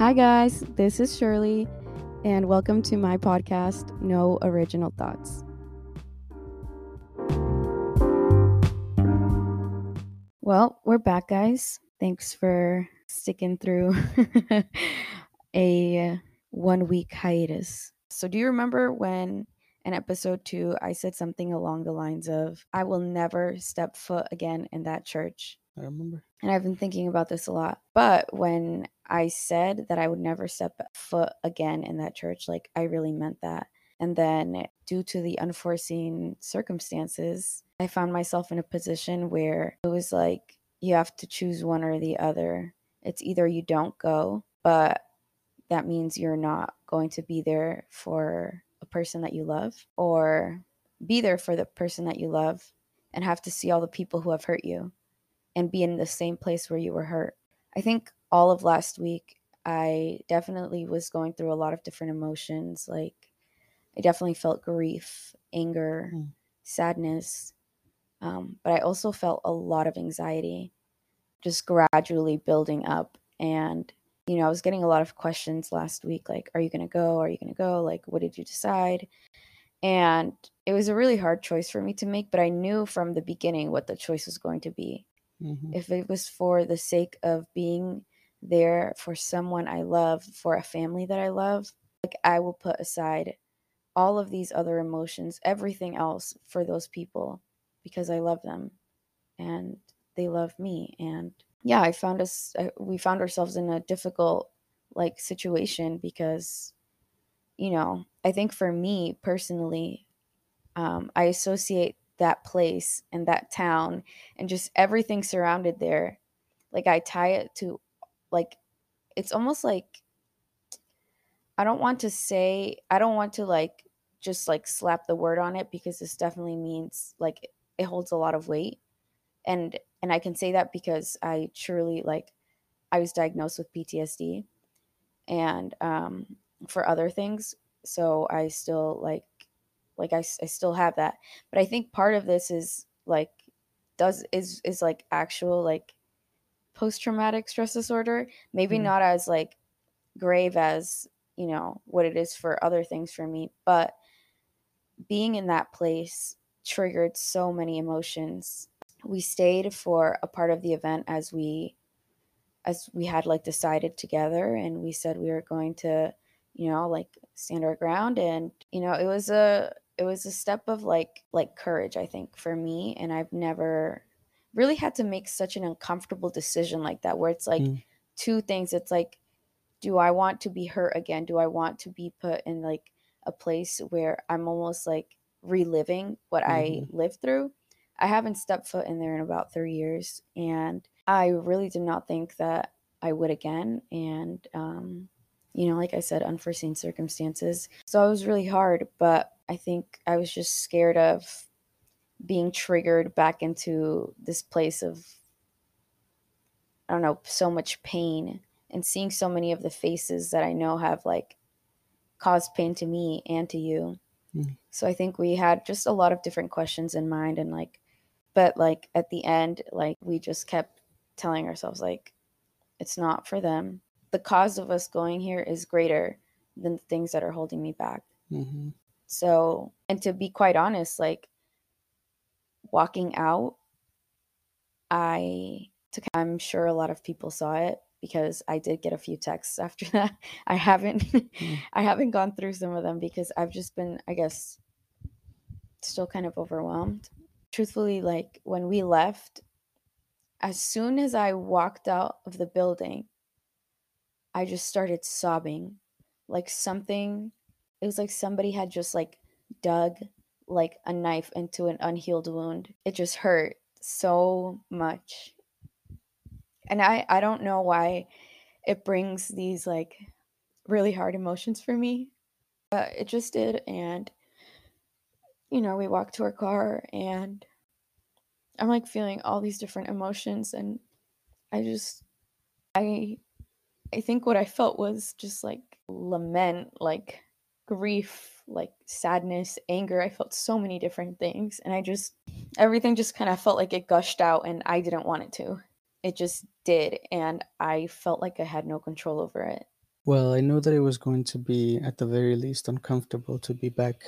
Hi, guys. This is Shirley, and welcome to my podcast, No Original Thoughts. Well, we're back, guys. Thanks for sticking through a one week hiatus. So, do you remember when in episode two I said something along the lines of, I will never step foot again in that church? I remember. And I've been thinking about this a lot. But when I said that I would never step foot again in that church, like I really meant that. And then, due to the unforeseen circumstances, I found myself in a position where it was like you have to choose one or the other. It's either you don't go, but that means you're not going to be there for a person that you love, or be there for the person that you love and have to see all the people who have hurt you and be in the same place where you were hurt. I think all of last week, I definitely was going through a lot of different emotions. Like, I definitely felt grief, anger, mm. sadness. Um, but I also felt a lot of anxiety just gradually building up. And, you know, I was getting a lot of questions last week like, are you going to go? Are you going to go? Like, what did you decide? And it was a really hard choice for me to make, but I knew from the beginning what the choice was going to be. Mm-hmm. If it was for the sake of being there for someone I love, for a family that I love, like I will put aside all of these other emotions, everything else for those people because I love them and they love me. And yeah, I found us, uh, we found ourselves in a difficult like situation because, you know, I think for me personally, um, I associate that place and that town and just everything surrounded there like i tie it to like it's almost like i don't want to say i don't want to like just like slap the word on it because this definitely means like it holds a lot of weight. And and i can say that because i truly like i was diagnosed with ptsd and um for other things. So i still like like I, I still have that but i think part of this is like does is is like actual like post-traumatic stress disorder maybe mm. not as like grave as you know what it is for other things for me but being in that place triggered so many emotions we stayed for a part of the event as we as we had like decided together and we said we were going to you know like stand our ground and you know it was a it was a step of like like courage i think for me and i've never really had to make such an uncomfortable decision like that where it's like mm. two things it's like do i want to be hurt again do i want to be put in like a place where i'm almost like reliving what mm-hmm. i lived through i haven't stepped foot in there in about three years and i really did not think that i would again and um you know like i said unforeseen circumstances so it was really hard but I think I was just scared of being triggered back into this place of I don't know, so much pain and seeing so many of the faces that I know have like caused pain to me and to you. Mm. So I think we had just a lot of different questions in mind and like but like at the end like we just kept telling ourselves like it's not for them. The cause of us going here is greater than the things that are holding me back. Mm-hmm. So, and to be quite honest, like walking out, I took, I'm sure a lot of people saw it because I did get a few texts after that. I haven't, mm. I haven't gone through some of them because I've just been, I guess, still kind of overwhelmed. Truthfully, like when we left, as soon as I walked out of the building, I just started sobbing like something it was like somebody had just like dug like a knife into an unhealed wound. It just hurt so much. And I I don't know why it brings these like really hard emotions for me. But it just did and you know, we walked to our car and I'm like feeling all these different emotions and I just I I think what I felt was just like lament like grief, like sadness, anger. I felt so many different things. And I just, everything just kind of felt like it gushed out and I didn't want it to. It just did. And I felt like I had no control over it. Well, I know that it was going to be, at the very least, uncomfortable to be back.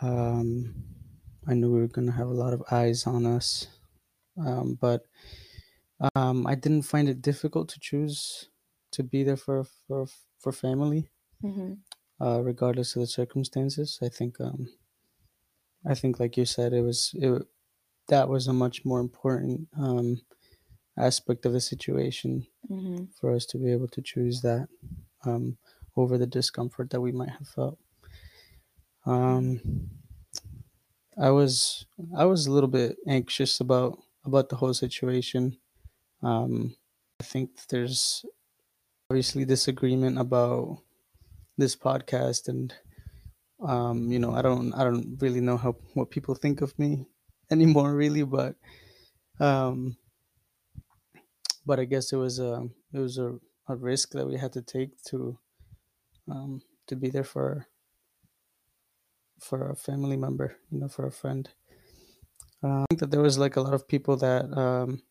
Um, I knew we were going to have a lot of eyes on us, um, but um, I didn't find it difficult to choose to be there for for for family, hmm uh, regardless of the circumstances. I think um, I think, like you said, it was it that was a much more important um, aspect of the situation hmm for us to be able to choose that um, over the discomfort that we might have felt. Um, I was I was a little bit anxious about about the whole situation. Um, I think there's obviously disagreement about this podcast, and um, you know, I don't I don't really know how what people think of me anymore, really, but um, but I guess it was a it was a, a risk that we had to take to um, to be there for for a family member, you know, for a friend. Uh, I think that there was like a lot of people that um,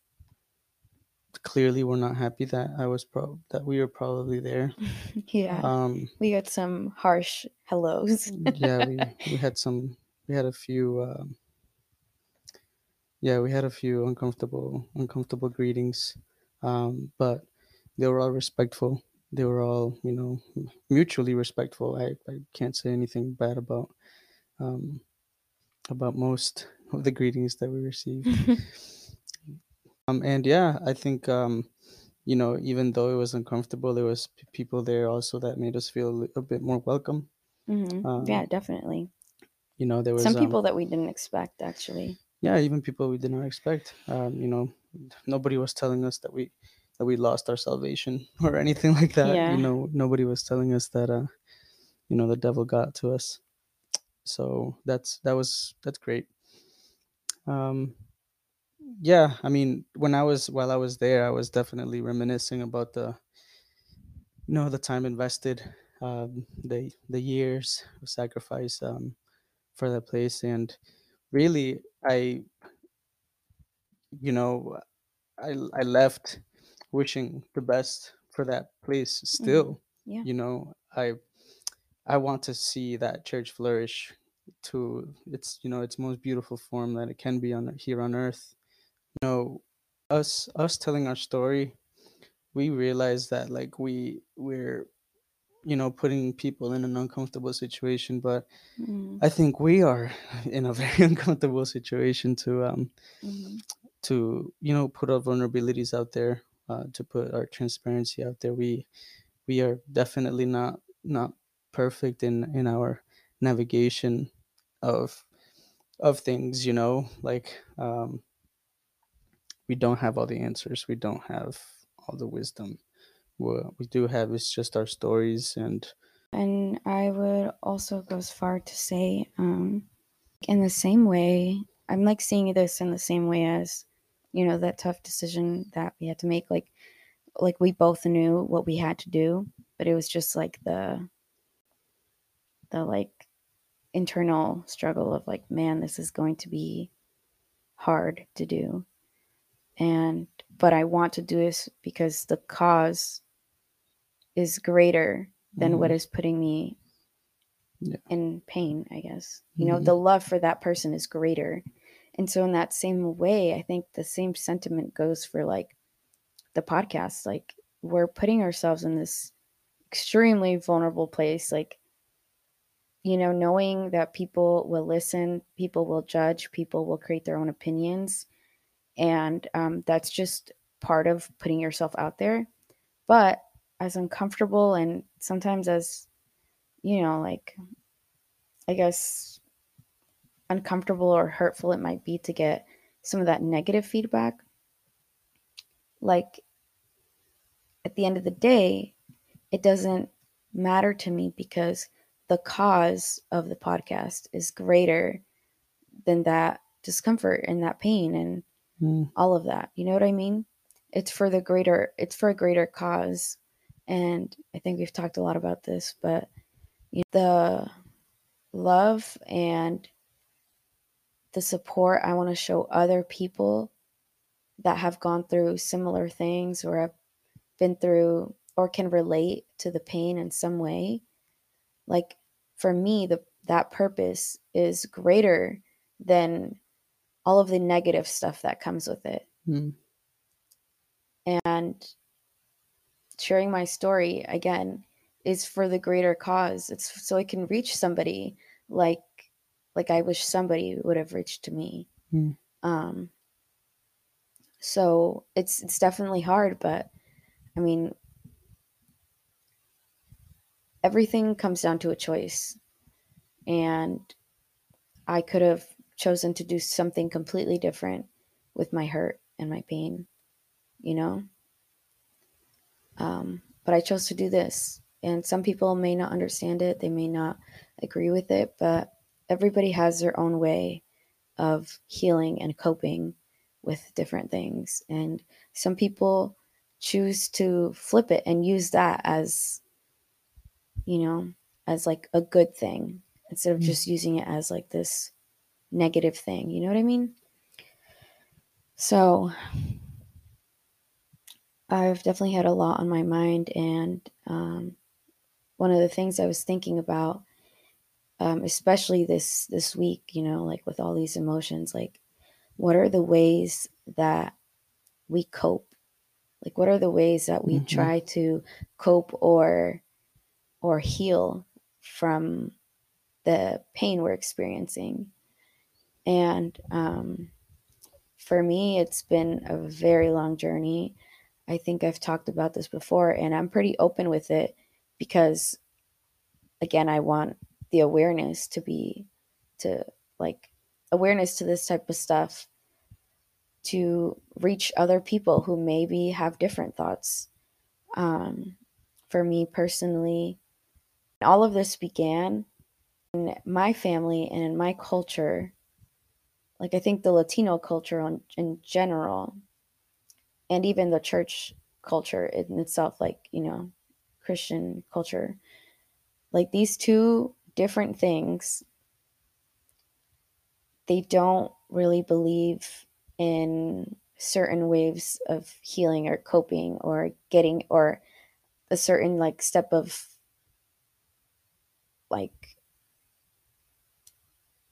clearly we were not happy that I was pro that we were probably there. yeah. Um, we got some harsh hellos. yeah, we we had some we had a few um, yeah we had a few uncomfortable uncomfortable greetings, um, but they were all respectful. They were all you know mutually respectful. I, I can't say anything bad about um, about most of the greetings that we received. Um, and yeah, I think um, you know, even though it was uncomfortable, there was p- people there also that made us feel a bit more welcome. hmm Um, yeah, definitely. You know, there was Some um, people that we didn't expect, actually. yeah, even people we did not expect. Um, you know, nobody was telling us that we that we lost our salvation or anything like that. Yeah. You know, nobody was telling us that uh, you know, the devil got to us. So that's that was that's great. Um, yeah, I mean, when I was while I was there, I was definitely reminiscing about the you know the time invested, um, the the years of sacrifice um, for that place, and really, I you know I I left wishing the best for that place. Still, Yeah. you know, I I want to see that church flourish to its you know its most beautiful form that it can be on here on earth. You know, us us telling our story, we realize that like we we're you know putting people in an uncomfortable situation, but hmm I think we are in a very uncomfortable situation to um hmm to you know put our vulnerabilities out there, uh, to put our transparency out there. We we are definitely not not perfect in in our navigation of of things. You know, like um, we don't have all the answers. We don't have all the wisdom. What we do have is just our stories and And I would also go as far to say, um, in the same way, I'm like seeing this in the same way as, you know, that tough decision that we had to make. Like, like we both knew what we had to do, but it was just like the, the like internal struggle of like, man, this is going to be hard to do. And, but I want to do this because the cause is greater than what Mhm. is putting me Yeah. in pain, I guess. You know, the love for that person is greater. And so in that same way, I think the same sentiment goes for like the podcast. Like we're putting ourselves in this extremely vulnerable place like you know, knowing that people will listen, people will judge, people will create their own opinions. And um, that's just part of putting yourself out there. But as uncomfortable and sometimes as, you know, like, I guess, uncomfortable or hurtful it might be to get some of that negative feedback, like, at the end of the day, it doesn't matter to me because the cause of the podcast is greater than that discomfort and that pain and Mm, all of that. You know what I mean? It's for the greater it's for a greater cause. And I think we've talked a lot about this, but you know, the love and the support I want to show other people that have gone through similar things or have been through or can relate to the pain in some way, like for me, the that purpose is greater than all of the negative stuff that comes with it. Mm. And sharing my story again is for the greater cause. It's so I can reach somebody like like I wish somebody would have reached to me. Mm. Um so it's it's definitely hard, but I mean everything comes down to a choice. And I could have chosen to do something completely different with my hurt and my pain, you know? Um, but I chose to do this. And some people may not understand it, they may not agree with it, but everybody has their own way of healing and coping with different things. And some people choose to flip it and use that as, you know, as like a good thing instead of Mm. just using it as like this negative thing. You know what I mean? So I've definitely had a lot on my mind. And um, one of the things I was thinking about, um, especially this this week, you know, like with all these emotions, like what are the ways that we cope? Like what are the ways that we Mhm. try to cope or or heal from the pain we're experiencing? And um, for me, it's been a very long journey. I think I've talked about this before, and I'm pretty open with it because, again, I want the awareness to be to like awareness to this type of stuff to reach other people who maybe have different thoughts. Um, for me personally, all of this began in my family and in my culture. Like, I think the Latino culture on, in general, and even the church culture in itself, like, you know, Christian culture, like these two different things, they don't really believe in certain waves of healing or coping or getting or a certain like step of like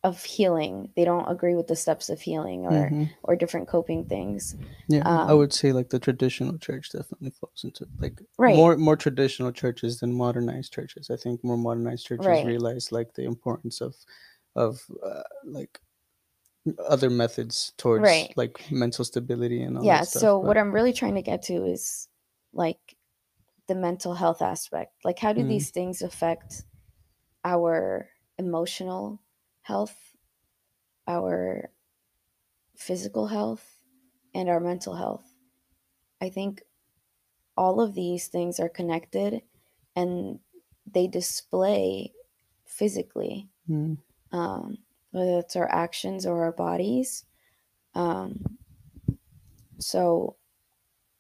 of healing they don't agree with the steps of healing or Mhm. or different coping things Yeah, I um, would say like the traditional church definitely falls into like Right. more more traditional churches than modernized churches. I think more modernized churches Right. realize like the importance of of uh, like other methods towards Right. like mental stability and all yeah that stuff. so but- what i'm really trying to get to is like the mental health aspect like how do Mm. these things affect our emotional health our physical health and our mental health. I think all of these things are connected and they display physically. Mm, um, whether it's our actions or our bodies. Um, so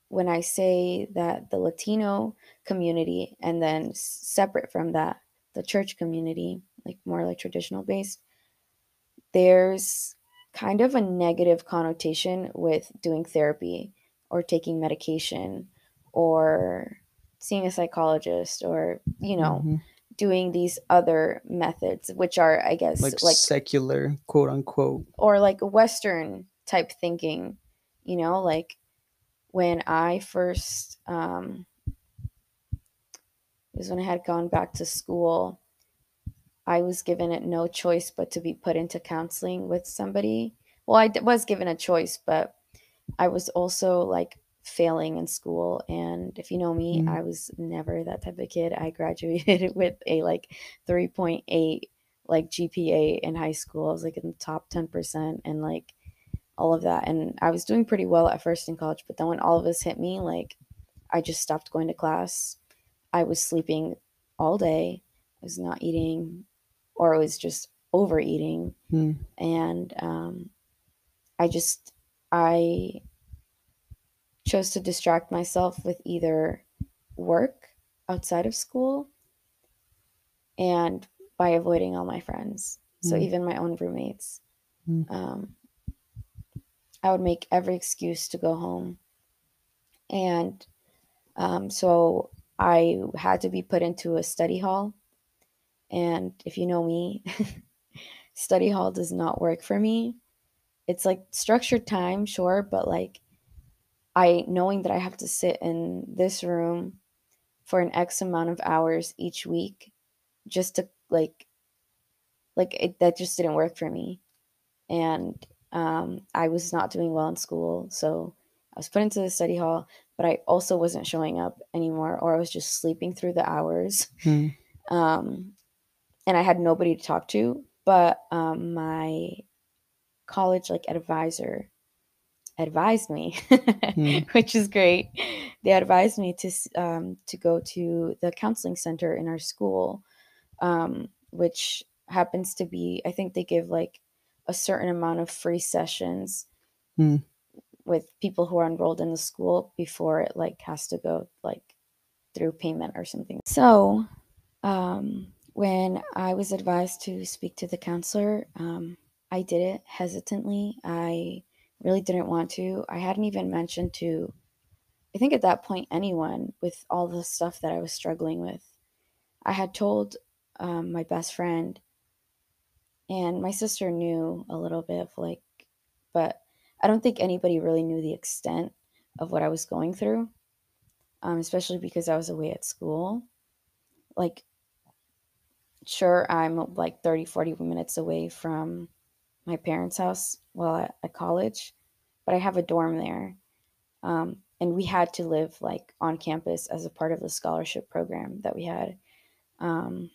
when I say that the Latino community, and then separate from that, the church community, like more like traditional based, there's kind of a negative connotation with doing therapy or taking medication or seeing a psychologist or, you know, mhm. doing these other methods, which are, I guess, like, like secular quote unquote. or like Western type thinking, you know, like when I first, um, it was when I had gone back to school, I was given it no choice but to be put into counseling with somebody. Well, I was given a choice, but I was also like failing in school. And if you know me, Mm. I was never that type of kid. I graduated with a like 3.8 like GPA in high school. I was like in the top 10% and like all of that. And I was doing pretty well at first in college, but then when all of this hit me, like I just stopped going to class. I was sleeping all day. I was not eating or it was just overeating Mm, and um, I just I chose to distract myself with either work outside of school and by avoiding all my friends. So Mm. even my own roommates, Mm. um, I would make every excuse to go home, and um, so I had to be put into a study hall. And if you know me, study hall does not work for me. It's like structured time, sure, but like I knowing that I have to sit in this room for an X amount of hours each week just to like like it, that just didn't work for me. And um, I was not doing well in school, so I was put into the study hall, but I also wasn't showing up anymore, or I was just sleeping through the hours. Hmm. Um, and I had nobody to talk to, but um, my college like advisor advised me, Hmm. which is great. They advised me to um, to go to the counseling center in our school, um, which happens to be I think they give like a certain amount of free sessions Hmm. with people who are enrolled in the school before it like has to go like through payment or something. So, um, when I was advised to speak to the counselor, um, I did it hesitantly. I really didn't want to. I hadn't even mentioned to, I think at that point, anyone with all the stuff that I was struggling with. I had told um, my best friend, and my sister knew a little bit of like, but I don't think anybody really knew the extent of what I was going through, um, especially because I was away at school. Like, sure, I'm like 30, 40 minutes away from my parents' house while at, at college, but I have a dorm there. Um, and we had to live like on campus as a part of the scholarship program that we had. Um,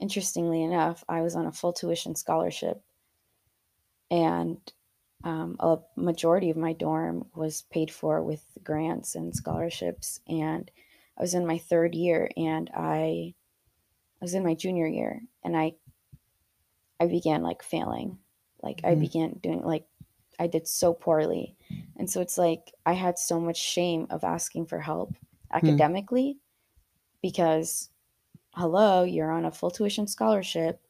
interestingly enough, I was on a full tuition scholarship, and um, a majority of my dorm was paid for with grants and scholarships. And I was in my third year, and I, I was in my junior year, and I, I began like failing, like I Mhm. began doing like, I did so poorly, and so it's like I had so much shame of asking for help academically, because hello, you're on a full tuition scholarship.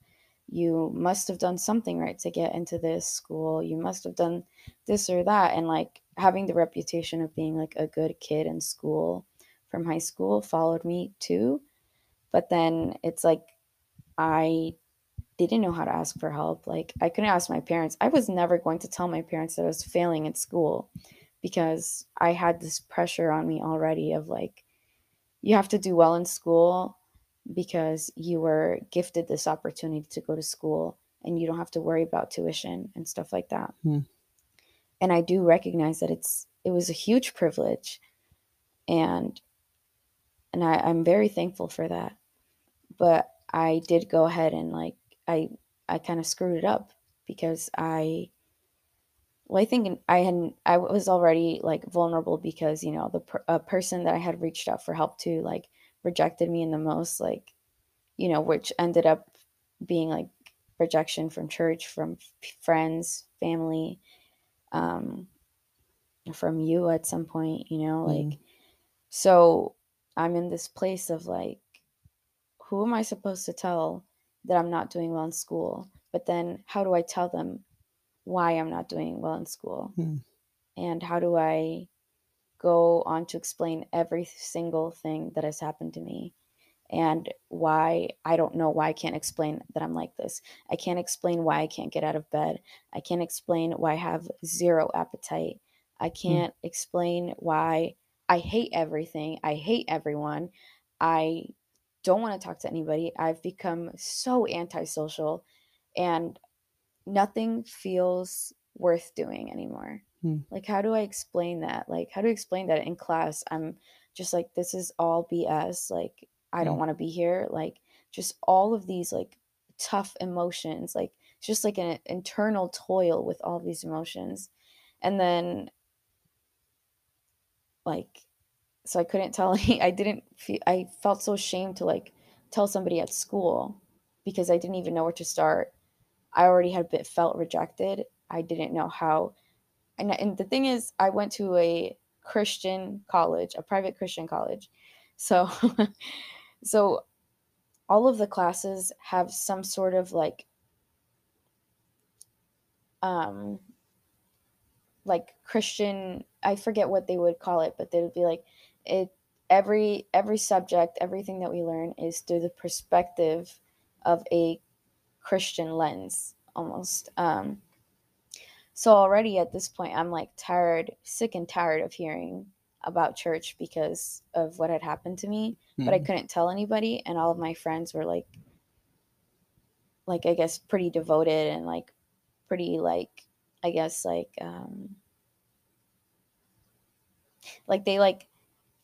You must have done something right to get into this school. You must have done this or that. And like having the reputation of being like a good kid in school from high school followed me too. But then it's like I didn't know how to ask for help. Like I couldn't ask my parents. I was never going to tell my parents that I was failing at school because I had this pressure on me already of like, you have to do well in school because you were gifted this opportunity to go to school and you don't have to worry about tuition and stuff like that. Hmm. And I do recognize that it's it was a huge privilege and and I, I'm very thankful for that. But I did go ahead and like I I kind of screwed it up because I well I think I had I was already like vulnerable because you know the per, a person that I had reached out for help to like rejected me in the most like you know which ended up being like rejection from church from friends family um from you at some point you know like Mhm. so i'm in this place of like who am i supposed to tell that i'm not doing well in school but then how do i tell them why i'm not doing well in school Hmm. and how do i go on to explain every single thing that has happened to me and why I don't know why I can't explain that I'm like this. I can't explain why I can't get out of bed. I can't explain why I have zero appetite. I can't explain why I hate everything. I hate everyone. I don't want to talk to anybody. I've become so antisocial and nothing feels worth doing anymore. Hmm. Like, how do I explain that? Like, how do I explain that in class? I'm just like, this is all BS. Like, I don't Hmm. want to be here. Like, just all of these, like, tough emotions. Like, it's just like an internal toil with all these emotions. And then, like, so I couldn't tell any, I didn't feel, I felt so ashamed to, like, tell somebody at school because I didn't even know where to start. I already had bit felt rejected. I didn't know how. And, and the thing is, I went to a Christian college, a private Christian college. So, so all of the classes have some sort of like, um, like Christian, I forget what they would call it, but they would be like, it, every every subject, everything that we learn is through the perspective of a Christian lens almost. Um, so already at this point, I'm like tired, sick and tired of hearing about church because of what had happened to me, mm-hmm. but I hmm. couldn't tell anybody. And all of my friends were like, like, I guess, pretty devoted and like pretty, like, I guess, like, um, like they like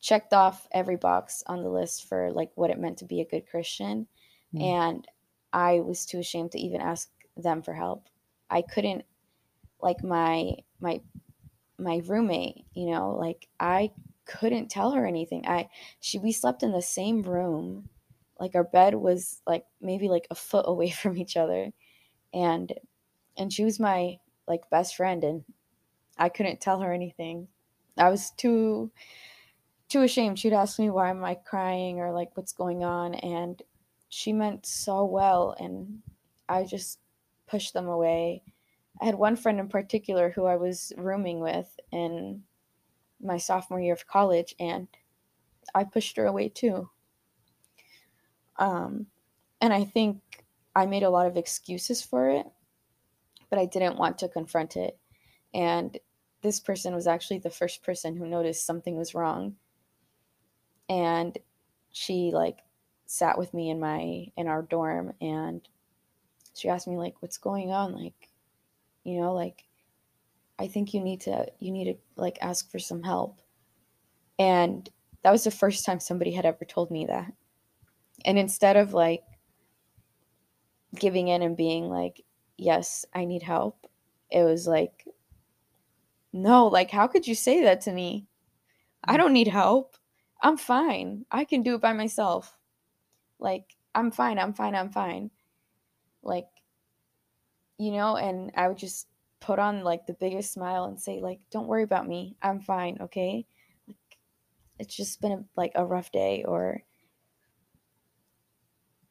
checked off every box on the list for like what it meant to be a good Christian. Mm-hmm. And I was too ashamed to even ask them for help. I couldn't like my my my roommate, you know, like I couldn't tell her anything. I she we slept in the same room. Like our bed was like maybe like a foot away from each other. And and she was my like best friend and I couldn't tell her anything. I was too too ashamed. She'd ask me why am I crying or like what's going on and she meant so well and I just pushed them away. I had one friend in particular who I was rooming with in my sophomore year of college and I pushed her away too. Um, and I think I made a lot of excuses for it, but I didn't want to confront it. And this person was actually the first person who noticed something was wrong. And she like sat with me in my in our dorm and she asked me like what's going on like you know like i think you need to you need to like ask for some help and that was the first time somebody had ever told me that and instead of like giving in and being like yes i need help it was like no like how could you say that to me i mm. don't need help i'm fine i can do it by myself like, I'm fine, I'm fine, I'm fine. Like, you know, and I would just put on like the biggest smile and say, like, don't worry about me. I'm fine, okay? Like, it's just been a, like a rough day or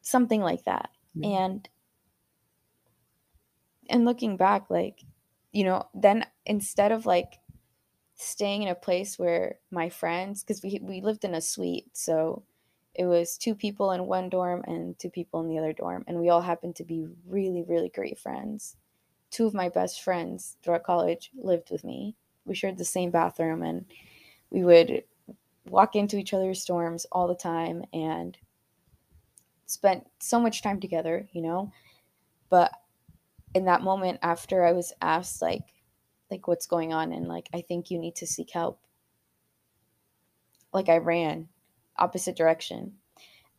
something like that. Yeah. And and looking back, like, you know, then instead of like staying in a place where my friends, because we we lived in a suite, so it was two people in one dorm and two people in the other dorm and we all happened to be really really great friends. Two of my best friends throughout college lived with me. We shared the same bathroom and we would walk into each other's dorms all the time and spent so much time together you know? But in that moment after i was asked like like what's going on and like i think you need to seek help like i ran opposite direction.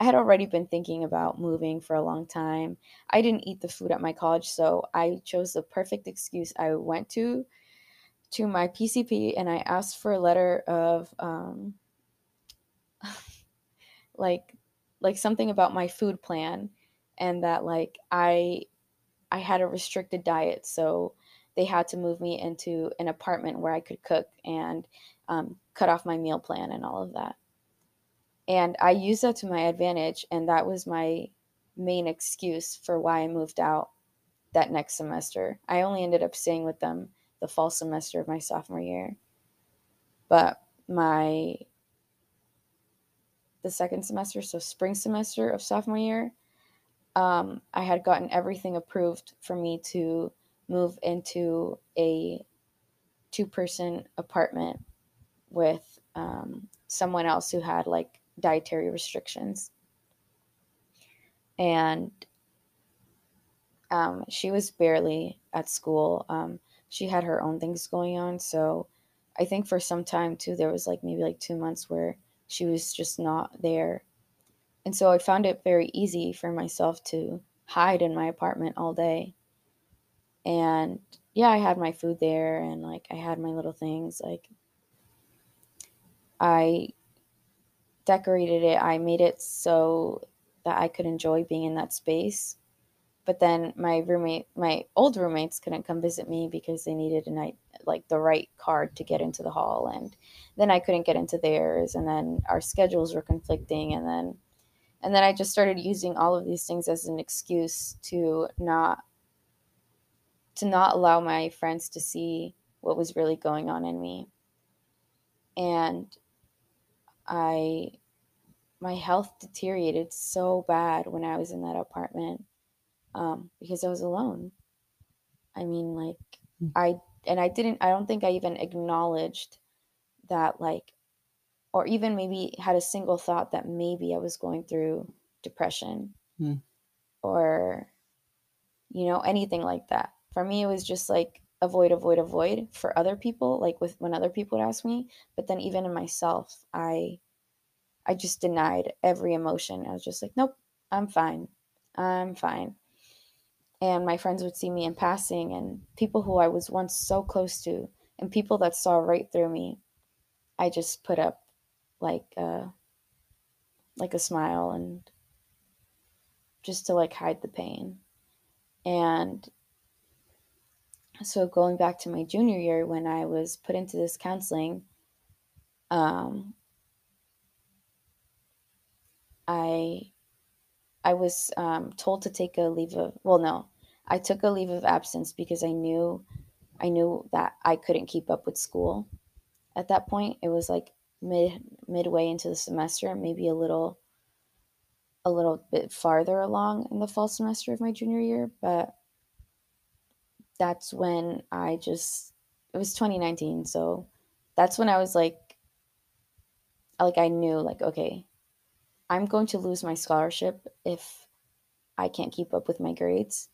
I had already been thinking about moving for a long time. I didn't eat the food at my college, so I chose the perfect excuse. I went to to my PCP and I asked for a letter of um, like like something about my food plan and that like I I had a restricted diet, so they had to move me into an apartment where I could cook and um, cut off my meal plan and all of that. And I used that to my advantage. And that was my main excuse for why I moved out that next semester. I only ended up staying with them the fall semester of my sophomore year. But my the second semester, so spring semester of sophomore year, um, I had gotten everything approved for me to move into a two person apartment with um, someone else who had like dietary restrictions. And um, she was barely at school. Um, she had her own things going on. So I think for some time too, there was like maybe like two months where she was just not there. And so I found it very easy for myself to hide in my apartment all day. And yeah, I had my food there and like I had my little things. Like I decorated it, I made it so that I could enjoy being in that space. But then my roommate, my old roommates couldn't come visit me because they needed a night, like the right card to get into the hall. And then I couldn't get into theirs. And then our schedules were conflicting. And then, and then I just started using all of these things as an excuse to not, to not allow my friends to see what was really going on in me. And I my health deteriorated so bad when I was in that apartment um, because I was alone. I mean, like Mm. I and I didn't. I don't think I even acknowledged that, like, or even maybe had a single thought that maybe I was going through depression Mm. or you know anything like that. For me, it was just like avoid, avoid, avoid. For other people, like with when other people would ask me, but then even in myself, I I just denied every emotion. I was just like, nope, I'm fine. I'm fine. And my friends would see me in passing, and people who I was once so close to, and people that saw right through me, I just put up like a, like a smile and just to like hide the pain. And so going back to my junior year when I was put into this counseling, um, I I was um, told to take a leave of well no I took a leave of absence because I knew I knew that I couldn't keep up with school at that point it was like mid midway into the semester maybe a little a little bit farther along in the fall semester of my junior year but that's when I just it was 2019 so that's when I was like like I knew like okay I'm going to lose my scholarship if I can't keep up with my grades.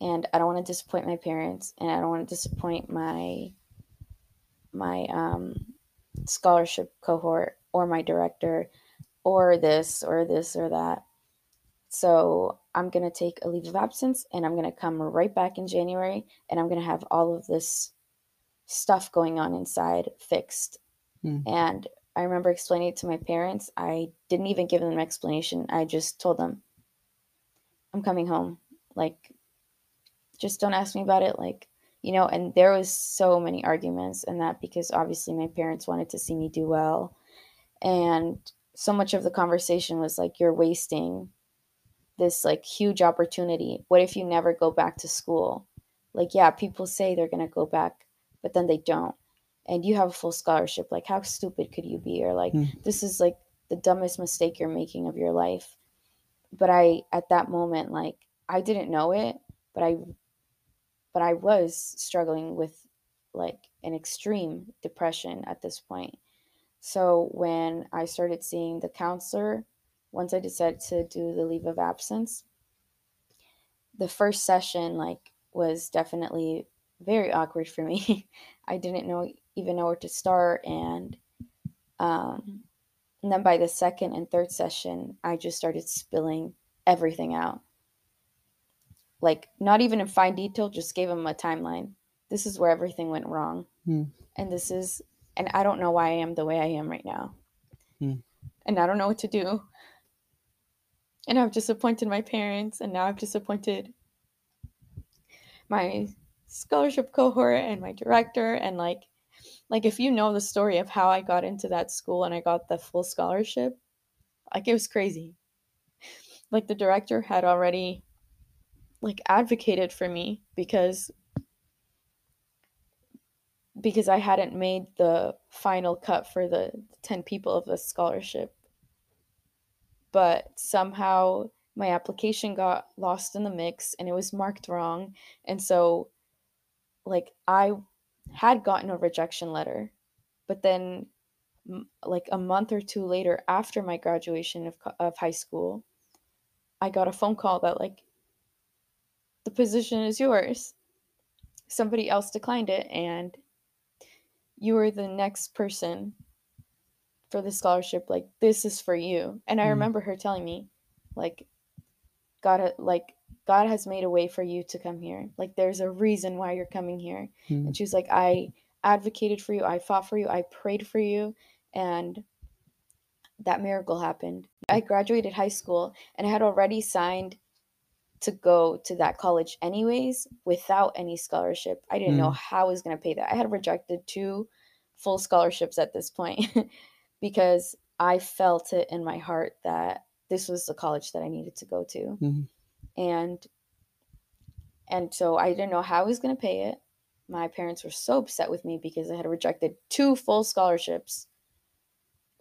And I don't want to disappoint my parents and I don't want to disappoint my my um, scholarship cohort or my director or this or this or that. So I'm going to take a leave of absence and I'm going to come right back in January and I'm going to have all of this stuff going on inside fixed. Mm. And I remember explaining it to my parents. I didn't even give them an explanation. I just told them, I'm coming home. Like, just don't ask me about it. Like, you know, and there was so many arguments and that because obviously my parents wanted to see me do well. And so much of the conversation was like, you're wasting this like huge opportunity. What if you never go back to school? Like, yeah, people say they're going to go back, but then they don't and you have a full scholarship like how stupid could you be or like Mm. this is like the dumbest mistake you're making of your life but i at that moment like i didn't know it but i but i was struggling with like an extreme depression at this point. So when i started seeing the counselor once i decided to do the leave of absence the first session like was definitely very awkward for me. I didn't know even know where to start and um and then by the second and third session i just started spilling everything out like not even in fine detail just gave him a timeline this is where everything went wrong Hmm. and this is and i don't know why i am the way i am right now Hmm. and i don't know what to do and i've disappointed my parents and now i've disappointed my scholarship cohort and my director and like like if you know the story of how I got into that school and I got the full scholarship, like it was crazy. Like the director had already like advocated for me because because I hadn't made the final cut for the 10 people of the scholarship. But somehow my application got lost in the mix and it was marked wrong. And so like I had gotten a rejection letter, but then like a month or two later after my graduation of, of high school, I got a phone call that like the position is yours. Somebody else declined it and you were the next person for the scholarship like this is for you. And I Mm. remember her telling me like God ha- like God has made a way for you to come here. Like there's a reason why you're coming here. Mm. And she was like, I advocated for you, I fought for you, I prayed for you, and that miracle happened. I graduated high school and I had already signed to go to that college anyways without any scholarship. I didn't know Mm. how I was going to pay that. I had rejected two full scholarships at this point because I felt it in my heart that this was the college that I needed to go to. Mhm. And and so I didn't know how I was going to pay it. My parents were so upset with me because I had rejected two full scholarships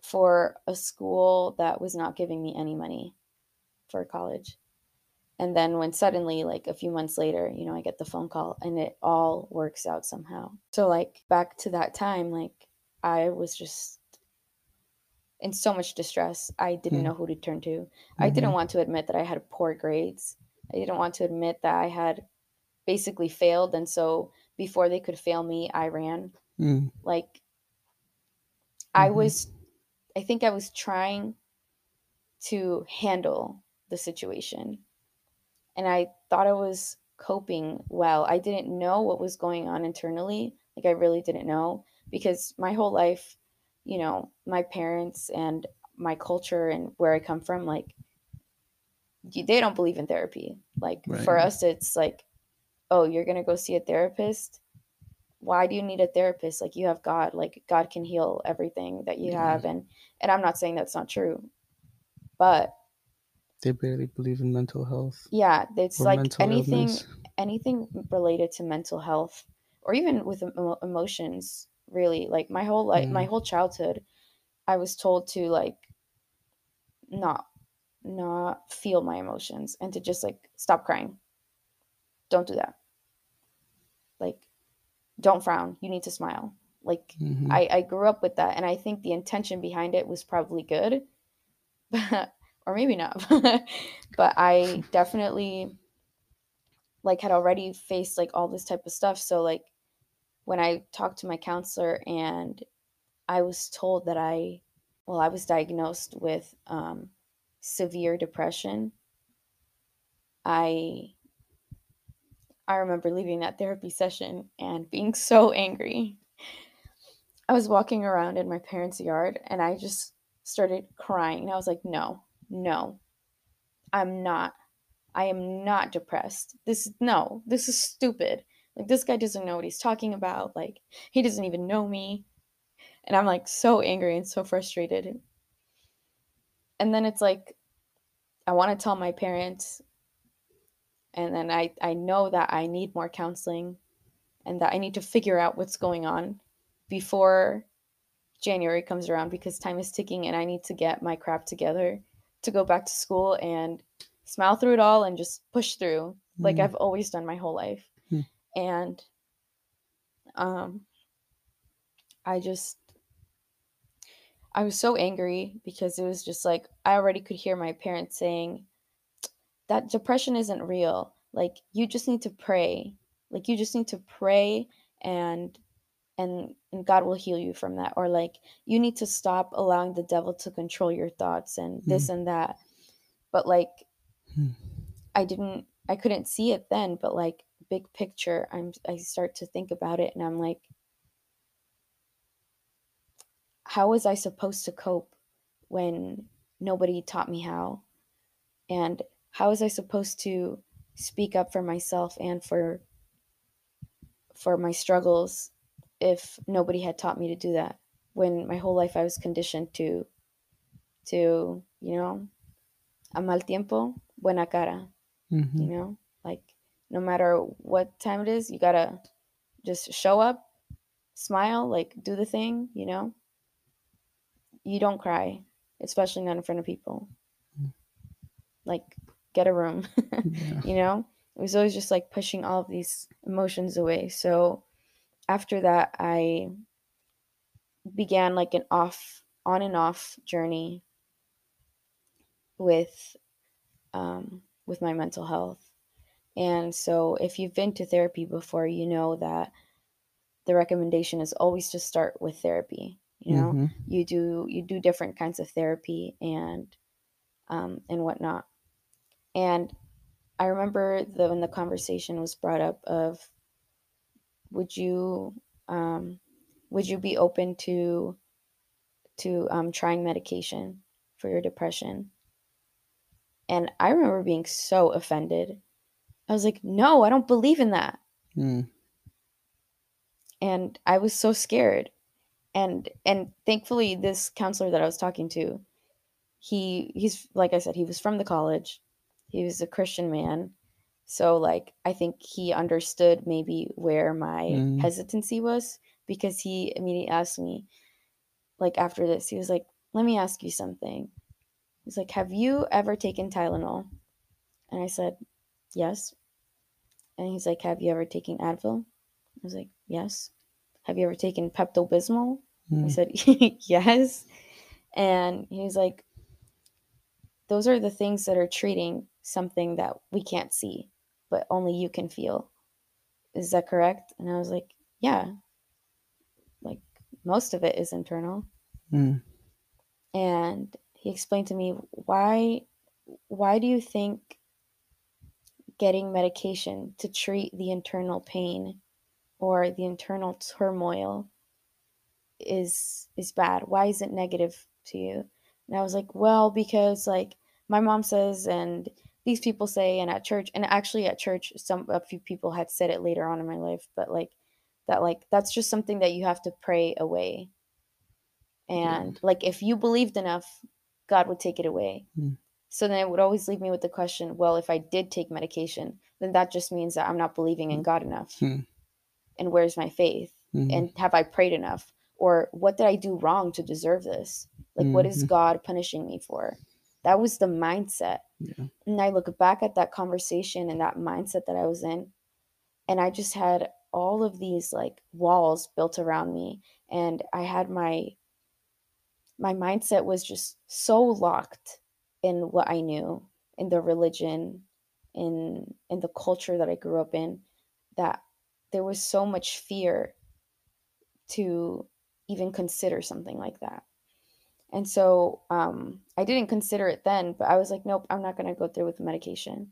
for a school that was not giving me any money for college. And then when suddenly, like a few months later, you know, I get the phone call and it all works out somehow. So, like, back to that time, like, I was just in so much distress. I didn't Mm. know who to turn to. I didn't Mhm. want to admit that I had poor grades. I didn't want to admit that I had basically failed. And so before they could fail me, I ran. Mm. Like, I Mhm. was, I think I was trying to handle the situation. And I thought I was coping well. I didn't know what was going on internally. Like, I really didn't know because my whole life, you know, my parents and my culture and where I come from, like, they don't believe in therapy. Like, for us, it's like, oh, you're going to go see a therapist. Why do you need a therapist? Like, you have God. Like, God can heal everything that you Yeah. have. And, and I'm not saying that's not true, but They barely believe in mental health yeah, it's like anything illness. anything related to mental health or even with emotions really like my whole life my Mm. whole childhood i was told to like not not feel my emotions and to just like stop crying don't do that like don't frown you need to smile like Mhm. i i grew up with that and i think the intention behind it was probably good but or maybe not but i definitely like had already faced like all this type of stuff. So like when i talked to my counselor and i was told that i well i was diagnosed with um, severe depression i i remember leaving that therapy session and being so angry. I was walking around in my parents yard and i just started crying. I was like no no. I'm not. I am not depressed. This no this is stupid. Like this guy doesn't know what he's talking about. Like he doesn't even know me. And i'm like so angry and so frustrated. And then it's like i want to tell my parents. And then i i know that i need more counseling and that i need to figure out what's going on before january comes around because time is ticking and i need to get my crap together to go back to school and smile through it all and just push through like Mm. i've always done my whole life Hmm. and um i just i was so angry because it was just like i already could hear my parents saying that depression isn't real like you just need to pray like you just need to pray and and and god will heal you from that or like you need to stop allowing the devil to control your thoughts and this and that. But like Hmm. i didn't i couldn't see it then but like big picture i'm i start to think about it and i'm like how was i supposed to cope when nobody taught me how? And how was i supposed to speak up for myself and for for my struggles if nobody had taught me to do that when my whole life i was conditioned to to you know a mal tiempo buena cara Mhm. you know like no matter what time it is you gotta just show up smile like do the thing you know you don't cry especially not in front of people Mm. like get a room Yeah. you know it was always just like pushing all of these emotions away so after that i began like an off on and off journey with um, with my mental health. And so if you've been to therapy before you know that the recommendation is always to start with therapy you know? Mhm. you do you do different kinds of therapy and um, and whatnot. And i remember the, when the conversation was brought up of would you um, would you be open to to um, trying medication for your depression? And i remember being so offended. I was like no i don't believe in that. Mm. and i was so scared. And and thankfully this counselor that i was talking to he he's like i said he was from the college. He was a christian man so like i think he understood maybe where my Mm. hesitancy was because he immediately asked me like after this he was like let me ask you something. He's like, have you ever taken Tylenol? And I said, yes. And he's like, have you ever taken Advil? I was like, yes. Have you ever taken Pepto Bismol? Mm. I said, yes. And he was like, those are the things that are treating something that we can't see, but only you can feel. Is that correct? And I was like, yeah. Like most of it is internal. Mm. And he explained to me why why do you think getting medication to treat the internal pain or the internal turmoil is is bad why is it negative to you and i was like well because like my mom says and these people say and at church and actually at church some a few people had said it later on in my life but like that like that's just something that you have to pray away. And like if you believed enough god would take it away. Mm. so then it would always leave me with the question well if i did take medication then that just means that i'm not believing in god enough. Mm. and where's my faith? And have i prayed enough? Or what did i do wrong to deserve this? Like what is god punishing me for that was the mindset yeah. and i look back at that conversation and that mindset that i was in and i just had all of these like walls built around me and i had my my mindset was just so locked in what i knew in the religion in in the culture that i grew up in that there was so much fear to even consider something like that and so um, I didn't consider it then, but I was like, nope, I'm not going to go through with the medication.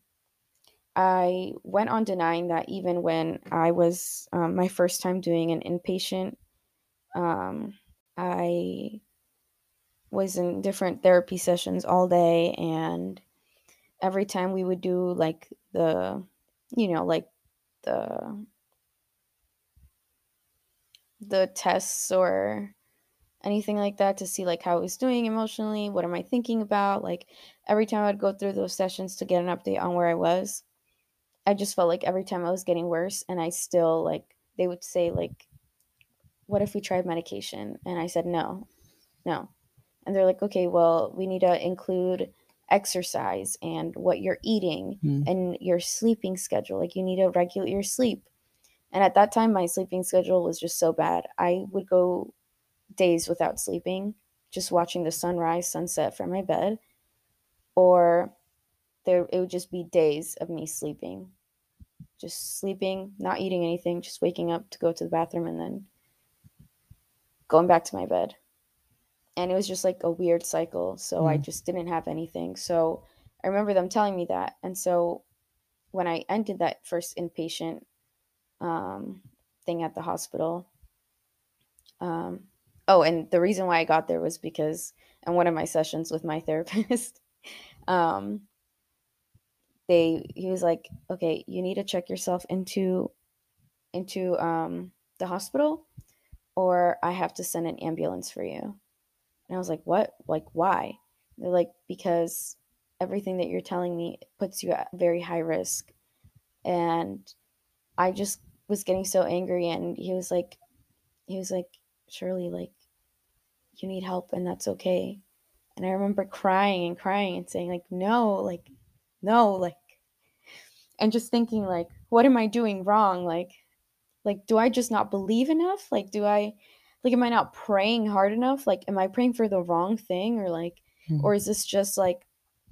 I went on denying that even when I was um, my first time doing an inpatient. Um, I was in different therapy sessions all day, and every time we would do like the, you know, like the the tests or anything like that to see like how I was doing emotionally, what am I thinking about? Like every time I'd go through those sessions to get an update on where I was, I just felt like every time I was getting worse and I still like they would say like what if we tried medication? And I said no. No. And they're like, "Okay, well, we need to include exercise and what you're eating mm. and your sleeping schedule. Like you need to regulate your sleep." And at that time my sleeping schedule was just so bad. I would go days without sleeping, just watching the sunrise, sunset from my bed, or there it would just be days of me sleeping. Just sleeping, not eating anything, just waking up to go to the bathroom and then going back to my bed. And it was just like a weird cycle. So mm. I just didn't have anything. So I remember them telling me that. And so when I ended that first inpatient um, thing at the hospital, um, oh, and the reason why I got there was because in one of my sessions with my therapist, um, they he was like, okay, you need to check yourself into into um, the hospital, or I have to send an ambulance for you. And I was like, what? Like, why? They're like, because everything that you're telling me puts you at very high risk. And I just was getting so angry. And he was like, he was like, Shirley, like, you need help and that's okay. And I remember crying and crying and saying, like, no, like, no, like, and just thinking, like, what am I doing wrong? Like, like, do I just not believe enough? Like, do I, like, am I not praying hard enough? Like, am I praying for the wrong thing? Or, like, mm-hmm. or is this just like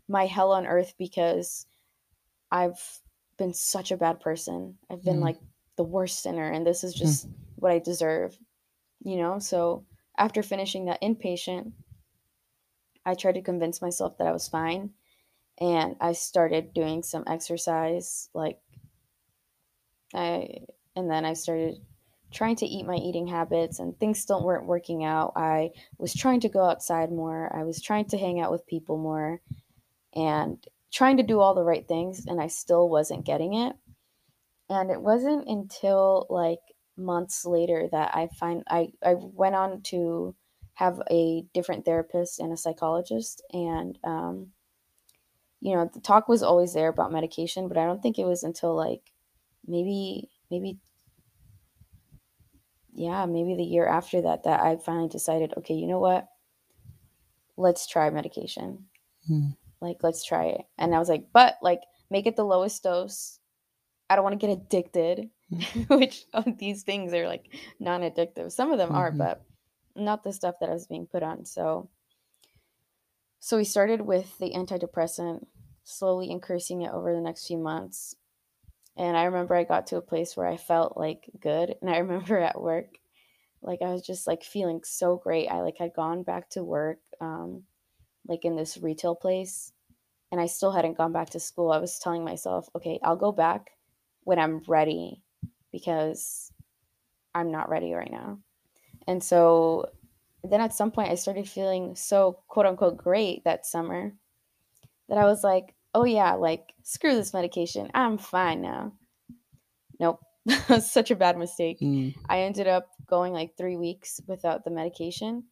my hell on earth because I've been such a bad person? I've been mm-hmm. like the worst sinner and this is just mm-hmm. what I deserve, you know? So, after finishing that inpatient, I tried to convince myself that I was fine. And I started doing some exercise, like I, and then I started trying to eat my eating habits, and things still weren't working out. I was trying to go outside more. I was trying to hang out with people more, and trying to do all the right things, and I still wasn't getting it. And it wasn't until like months later that I find I, I went on to have a different therapist and a psychologist and um, you know the talk was always there about medication but I don't think it was until like maybe maybe yeah maybe the year after that that I finally decided okay you know what let's try medication. Mm. Like, let's try it. And I was like, but like, make it the lowest dose. I don't want to get addicted, which of these things are like non addictive. Some of them are, Mhm. but not the stuff that I was being put on. So, so we started with the antidepressant, slowly increasing it over the next few months. And I remember I got to a place where I felt like good. And I remember at work, like I was just like feeling so great. I like had gone back to work, um, like in this retail place, and I still hadn't gone back to school. I was telling myself, okay, I'll go back when I'm ready because I'm not ready right now. And so then at some point I started feeling so quote unquote great that summer that I was like, oh yeah, like screw this medication. I'm fine now. Nope. Such a bad mistake. Mm. I ended up going like three weeks without the medication.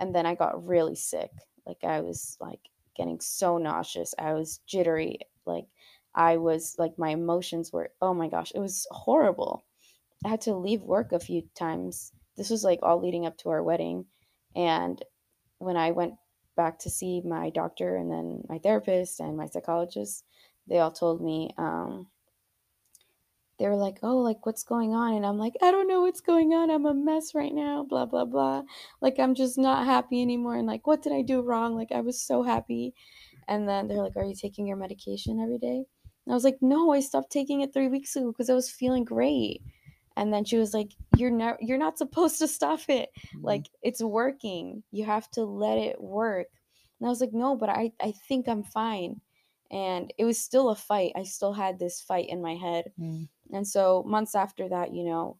And then I got really sick. Like I was like getting so nauseous. I was jittery. Like I was like my emotions were oh my gosh, it was horrible. I had to leave work a few times. This was like all leading up to our wedding. And when I went back to see my doctor and then my therapist and my psychologist, they all told me, um, they were like, oh, like what's going on? And I'm like, I don't know what's going on. I'm a mess right now, blah, blah, blah. Like I'm just not happy anymore. And like, what did I do wrong? Like I was so happy. And then they're like, Are you taking your medication every day? And I was like, No, I stopped taking it three weeks ago because I was feeling great. And then she was like, You're not you're not supposed to stop it. Mm. Like it's working. You have to let it work. And I was like, No, but I, I think I'm fine. And it was still a fight. I still had this fight in my head. Mm. And so months after that, you know,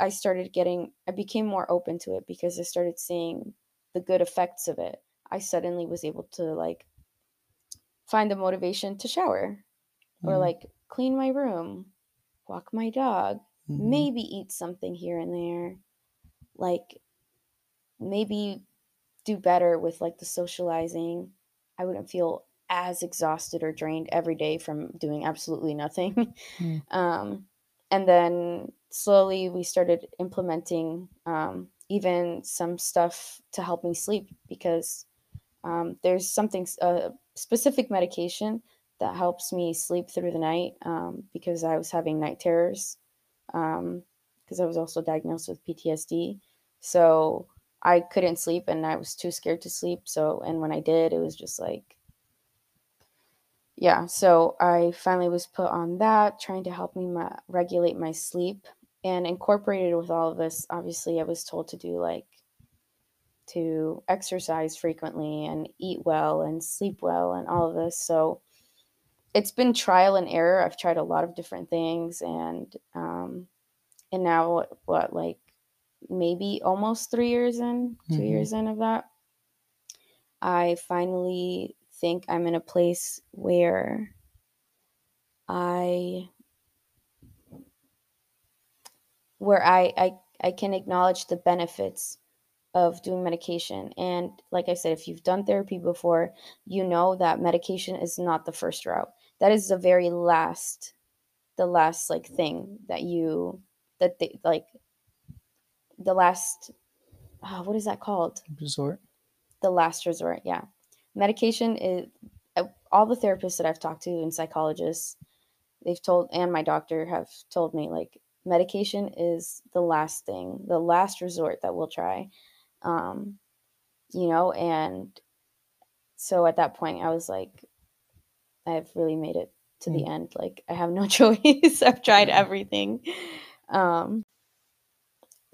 I started getting I became more open to it because I started seeing the good effects of it. I suddenly was able to like find the motivation to shower or Mm. like clean my room, walk my dog, Mhm. maybe eat something here and there. Like maybe do better with like the socializing. I wouldn't feel as exhausted or drained every day from doing absolutely nothing. Mm. um, and then slowly we started implementing um, even some stuff to help me sleep because um, there's something a specific medication that helps me sleep through the night um, because I was having night terrors because I was also diagnosed with PTSD. So I couldn't sleep and I was too scared to sleep. So, and when I did, it was just like, yeah. So I finally was put on that, trying to help me ma- regulate my sleep and incorporated with all of this. Obviously, I was told to do like to exercise frequently and eat well and sleep well and all of this. So it's been trial and error. I've tried a lot of different things and um and now what, what like maybe almost 3 years in, 2 Mhm. years in of that. I finally think I'm in a place where I where I I I can acknowledge the benefits of doing medication. And like I said, if you've done therapy before, you know that medication is not the first route. That is the very last, the last like thing that you that they like the last oh, what is that called? Resort. The last resort, yeah. Medication is uh, all the therapists that I've talked to and psychologists, they've told and my doctor have told me like medication is the last thing, the last resort that we'll try um you know and so at that point i was like i've really made it to the Mm. end like i have no choice i've tried everything. Um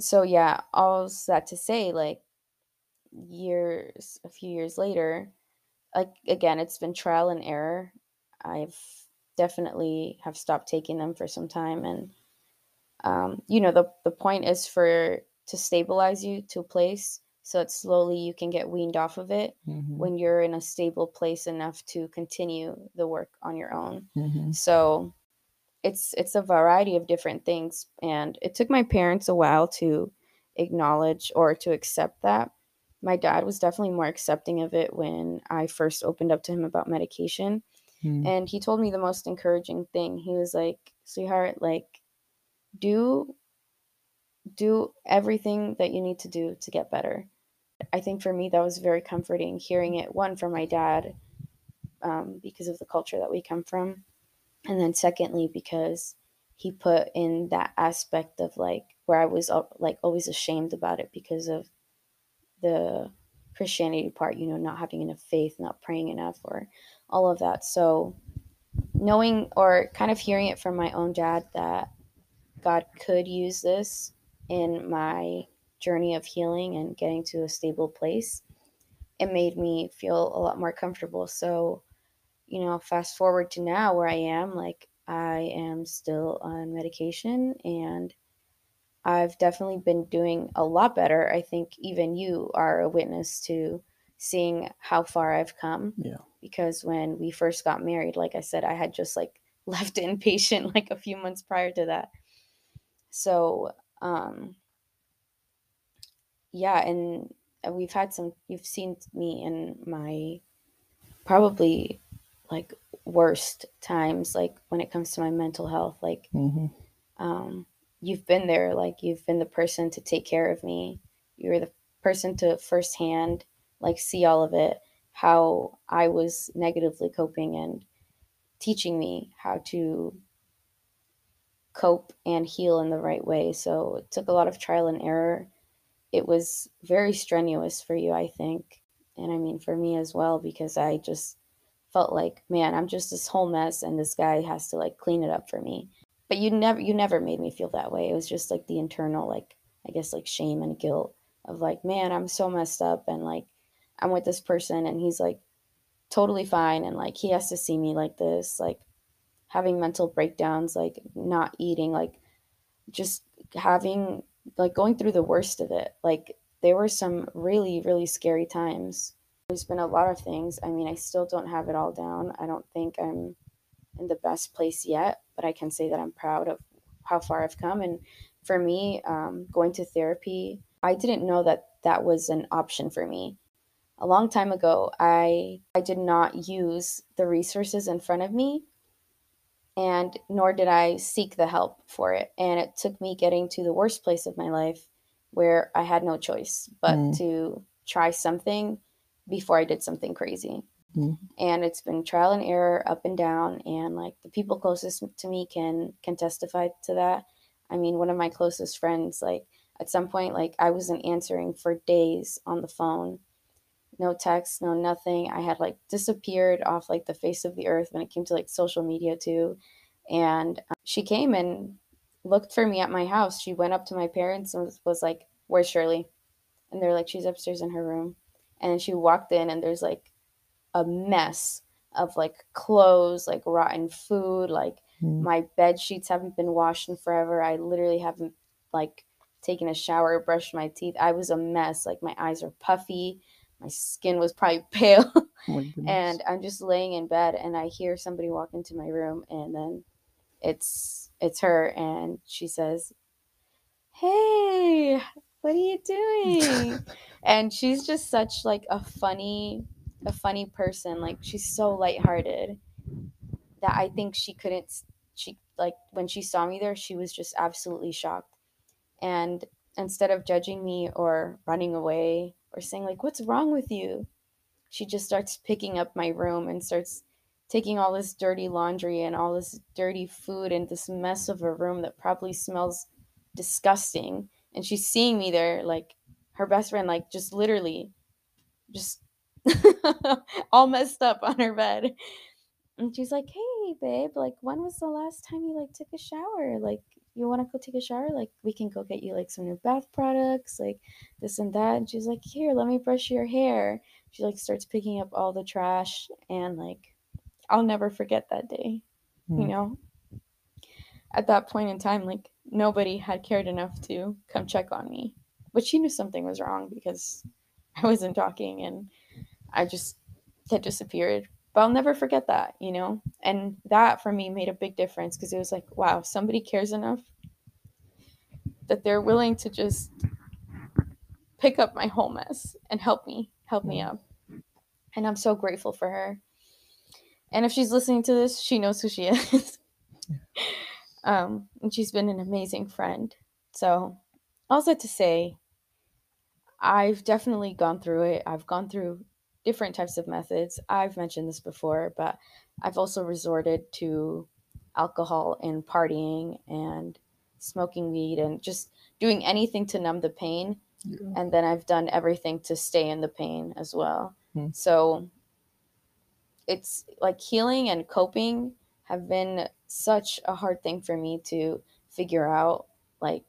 so yeah all that to say like years a few years later like again it's been trial and error. I've definitely have stopped taking them for some time and um you know the the point is for to stabilize you to a place so that slowly you can get weaned off of it Mhm. when you're in a stable place enough to continue the work on your own Mhm. so it's it's a variety of different things and it took my parents a while to acknowledge or to accept that my dad was definitely more accepting of it when i first opened up to him about medication Mm. and he told me the most encouraging thing he was like sweetheart like do do everything that you need to do to get better I think for me that was very comforting hearing it one from my dad um, because of the culture that we come from, and then secondly because he put in that aspect of like where I was like always ashamed about it because of the Christianity part, you know, not having enough faith, not praying enough, or all of that. So, knowing or kind of hearing it from my own dad that God could use this in my journey of healing and getting to a stable place, it made me feel a lot more comfortable. So, you know, fast forward to now where I am, like I am still on medication and I've definitely been doing a lot better. I think even you are a witness to seeing how far I've come. Yeah. Because when we first got married, like I said, I had just like left inpatient like a few months prior to that. So, um yeah, and we've had some you've seen me in my probably like worst times like when it comes to my mental health like mm-hmm. um you've been there like you've been the person to take care of me you were the person to firsthand like see all of it how i was negatively coping and teaching me how to cope and heal in the right way so it took a lot of trial and error it was very strenuous for you i think. And i mean for me as well because i just felt like man i'm just this whole mess and this guy has to like clean it up for me. But you never you never made me feel that way. It was just like the internal like i guess like shame and guilt of like man i'm so messed up and like i'm with this person and he's like totally fine and like he has to see me like this like having mental breakdowns like not eating like just having like going through the worst of it. Like there were some really really scary times. There's been a lot of things. I mean i still don't have it all down. I don't think i'm in the best place yet, but I can say that I'm proud of how far I've come. And for me, um, going to therapy, I didn't know that that was an option for me. A long time ago, I I did not use the resources in front of me, and nor did I seek the help for it. And it took me getting to the worst place of my life, where I had no choice but mm. to try something before I did something crazy. Mm-hmm. And it's been trial and error, up and down, and like the people closest to me can can testify to that. I mean, one of my closest friends, like at some point, like I wasn't answering for days on the phone, no text, no nothing. I had like disappeared off like the face of the earth when it came to like social media too. And um, she came and looked for me at my house. She went up to my parents and was, was like, "Where's Shirley?" And they're like, "She's upstairs in her room." And she walked in, and there's like a mess of like clothes, like rotten food, like mm. my bed sheets haven't been washed in forever. I literally haven't like taken a shower, brushed my teeth. I was a mess. Like my eyes are puffy, my skin was probably pale. Oh and I'm just laying in bed and I hear somebody walk into my room and then it's it's her and she says, "Hey, what are you doing?" and she's just such like a funny a funny person. Like she's so lighthearted that I think she couldn't she like when she saw me there, she was just absolutely shocked. And instead of judging me or running away or saying like what's wrong with you, she just starts picking up my room and starts taking all this dirty laundry and all this dirty food and this mess of a room that probably smells disgusting and she's seeing me there like her best friend like just literally just all messed up on her bed. And she's like, "Hey, babe, like when was the last time you like took a shower? Like you want to go take a shower? Like we can go get you like some new bath products, like this and that." And she's like, "Here, let me brush your hair." She like starts picking up all the trash and like I'll never forget that day. Mm. You know? At that point in time, like nobody had cared enough to come check on me. But she knew something was wrong because I wasn't talking and I just had disappeared. But I'll never forget that, you know? And that for me made a big difference because it was like, wow, somebody cares enough that they're willing to just pick up my whole mess and help me, help me up. And I'm so grateful for her. And if she's listening to this, she knows who she is. um, and she's been an amazing friend. So, also to say, I've definitely gone through it. I've gone through different types of methods. I've mentioned this before, but I've also resorted to alcohol and partying and smoking weed and just doing anything to numb the pain. Yeah. And then I've done everything to stay in the pain as well. Hmm. So it's like healing and coping have been such a hard thing for me to figure out. Like,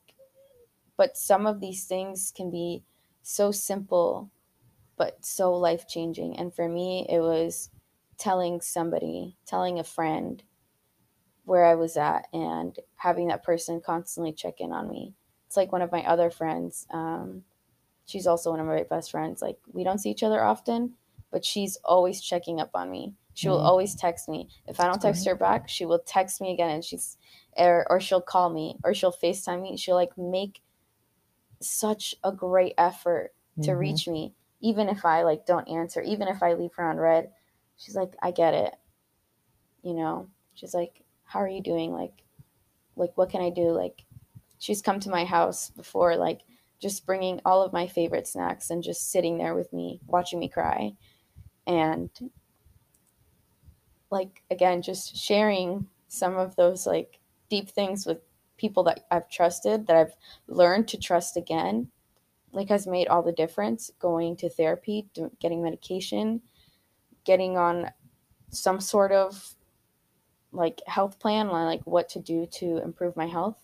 but some of these things can be so simple, but so life changing. And for me, it was telling somebody, telling a friend where I was at, and having that person constantly check in on me. It's like one of my other friends. Um, she's also one of my best friends. Like, we don't see each other often, but she's always checking up on me. She will Mhm. always text me. If I don't text her back, she will text me again and she's or, or she'll call me or she'll FaceTime me. She'll like make such a great effort to Mhm. reach me even if I like don't answer, even if I leave her on read. She's like, "I get it." You know. She's like, "How are you doing? Like like what can I do?" Like she's come to my house before like just bringing all of my favorite snacks and just sitting there with me watching me cry and like again just sharing some of those like deep things with people that I've trusted that I've learned to trust again like has made all the difference going to therapy getting medication getting on some sort of like health plan like what to do to improve my health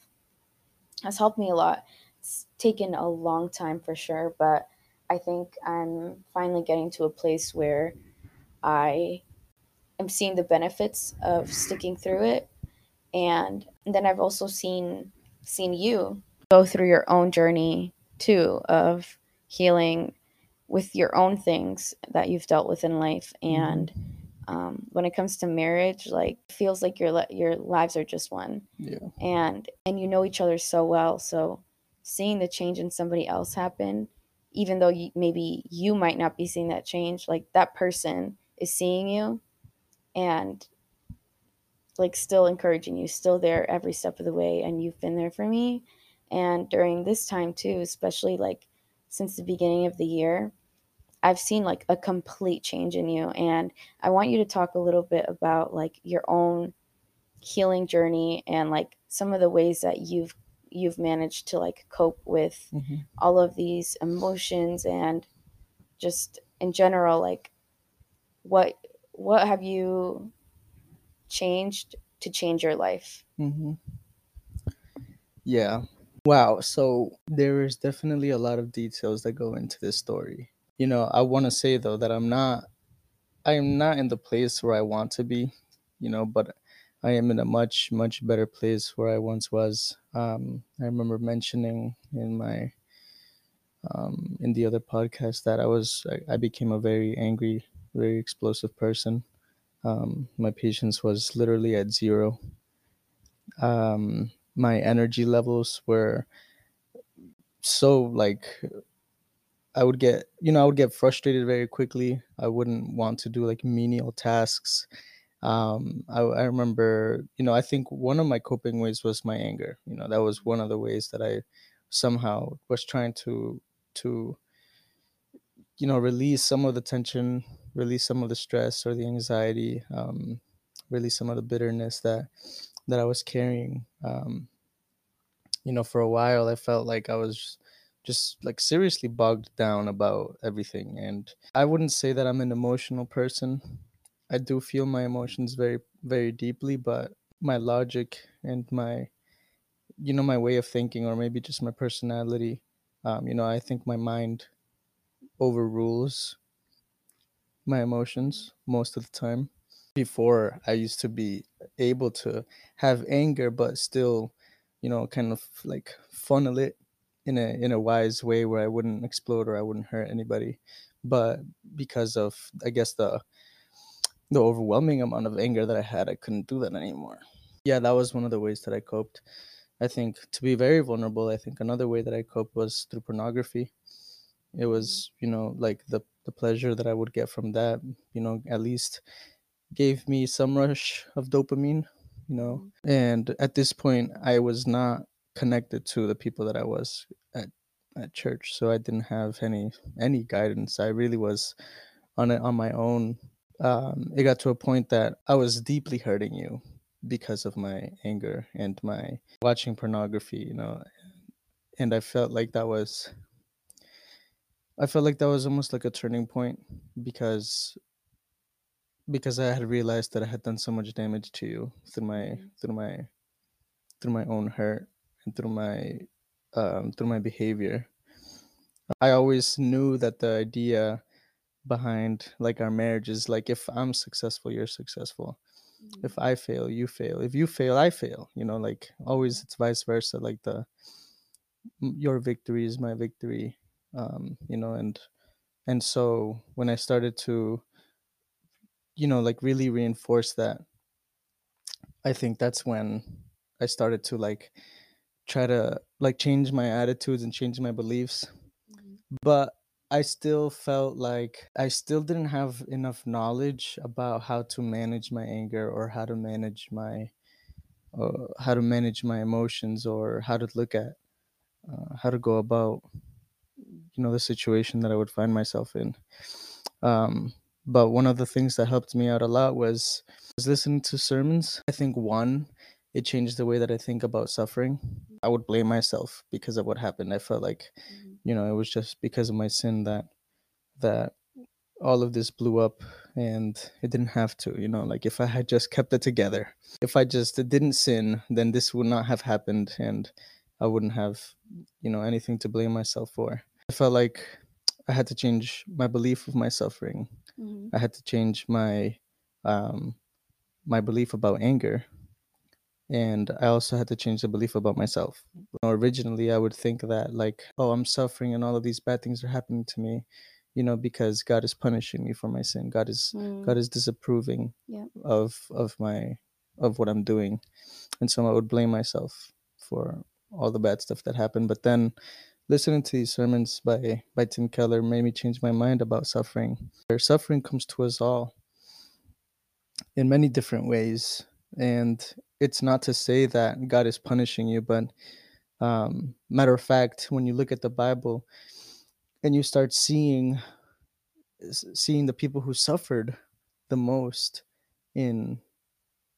has helped me a lot. It's taken a long time for sure but i think i'm finally getting to a place where i am seeing the benefits of sticking through it. And then i've also seen seen you go through your own journey too of healing with your own things that you've dealt with in life. And um, when it comes to marriage like feels like your your lives are just one. Yeah. and and you know each other so well. So seeing the change in somebody else happen even though you, maybe you might not be seeing that change like that person is seeing you and like still encouraging you still there every step of the way. And you've been there for me and during this time too especially like since the beginning of the year i've seen like a complete change in you and i want you to talk a little bit about like your own healing journey and like some of the ways that you've you've managed to like cope with Mhm. all of these emotions and just in general like what what have you changed to change your life Mm-hmm. Yeah. Wow. So there is definitely a lot of details that go into this story. You know, I want to say though that I'm not, I am not in the place where I want to be. You know, but I am in a much much better place where I once was. Um, I remember mentioning in my um, in the other podcast that I was I, I became a very angry, very explosive person. Um, my patience was literally at zero. Um, my energy levels were so like I would get you know I would get frustrated very quickly. I wouldn't want to do like menial tasks. Um, I, I remember you know I think one of my coping ways was my anger. You know that was one of the ways that I somehow was trying to to you know release some of the tension, release some of the stress or the anxiety, um, release some of the bitterness that that I was carrying. Um, you know, for a while, I felt like I was just like seriously bogged down about everything. And I wouldn't say that I'm an emotional person. I do feel my emotions very, very deeply, but my logic and my, you know, my way of thinking, or maybe just my personality, um, you know, I think my mind overrules my emotions most of the time. Before, I used to be able to have anger, but still, you know, kind of like funnel it in a in a wise way where I wouldn't explode or I wouldn't hurt anybody. But because of I guess the the overwhelming amount of anger that I had, I couldn't do that anymore. Yeah, that was one of the ways that I coped. I think to be very vulnerable, I think another way that I coped was through pornography. It was, you know, like the the pleasure that I would get from that, you know, at least gave me some rush of dopamine, you know. And at this point, I was not connected to the people that I was at at church, so I didn't have any any guidance. I really was on it on my own. Um, it got to a point that I was deeply hurting you because of my anger and my watching pornography, you know, and I felt like that was I felt like that was almost like a turning point because because I had realized that I had done so much damage to you through my Mhm. through my through my own hurt and through my um, through my behavior. I always knew that the idea behind like our marriage is like if I'm successful, you're successful. Mhm. If I fail, you fail. If you fail, I fail. You know, like always it's vice versa. Like the your victory is my victory. Um, you know, and and so when I started to, you know, like really reinforce that, I think that's when I started to like try to like change my attitudes and change my beliefs Mhm. but I still felt like I still didn't have enough knowledge about how to manage my anger or how to manage my uh, how to manage my emotions or how to look at uh, how to go about you know the situation that I would find myself in. Um, but one of the things that helped me out a lot was was listening to sermons. I think one, it changed the way that I think about suffering. I would blame myself because of what happened. I felt like Mhm. you know it was just because of my sin that that all of this blew up and it didn't have to you know like if i had just kept it together if i just didn't sin then this would not have happened and i wouldn't have you know anything to blame myself for i felt like i had to change my belief of my suffering Mhm. i had to change my um my belief about anger and i also had to change the belief about myself originally i would think that like oh i'm suffering and all of these bad things are happening to me you know because god is punishing me for my sin god is Mm. god is disapproving Yeah. of of my of what i'm doing and so i would blame myself for all the bad stuff that happened but then listening to these sermons by by tim keller made me change my mind about suffering. Where suffering comes to us all in many different ways. And it's not to say that god is punishing you but um, matter of fact when you look at the bible and you start seeing seeing the people who suffered the most in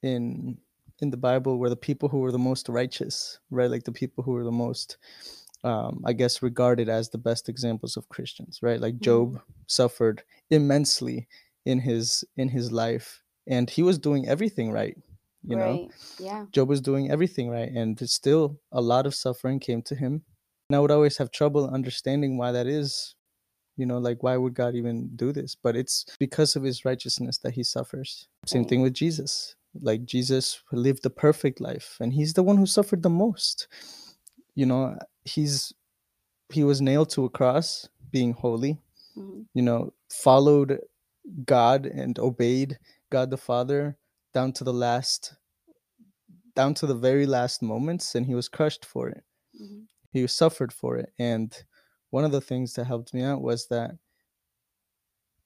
in in the bible were the people who were the most righteous right? Like the people who were the most um, i guess regarded as the best examples of christians right like job suffered immensely in his in his life and he was doing everything right you know. Yeah. Job was doing everything right, and still a lot of suffering came to him. And I would always have trouble understanding why that is. You know, like why would God even do this? But it's because of his righteousness that he suffers. Same Right. thing with Jesus. Like Jesus lived the perfect life, and he's the one who suffered the most. You know, he's he was nailed to a cross, being holy. Mhm. You know, followed God and obeyed God the Father down to the last down to the very last moments and he was crushed for it Mhm. he suffered for it and one of the things that helped me out was that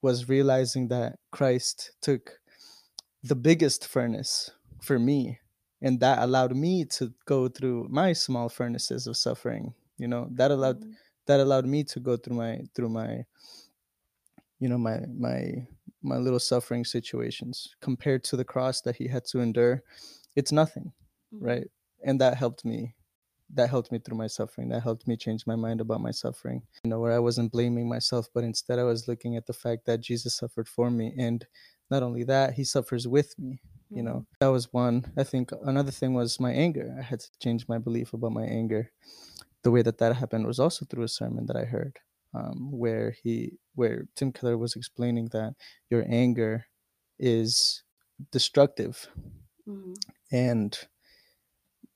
was realizing that christ took the biggest furnace for me and that allowed me to go through my small furnaces of suffering you know that allowed Mhm. that allowed me to go through my through my you know my my my little suffering situations compared to the cross that he had to endure it's nothing Mhm. right and that helped me that helped me through my suffering that helped me change my mind about my suffering you know where i wasn't blaming myself but instead i was looking at the fact that jesus suffered for me and not only that he suffers with me you know? That was one. I think another thing was my anger. I had to change my belief about my anger. The way that that happened was also through a sermon that i heard um, where he where tim keller was explaining that your anger is destructive Mhm. and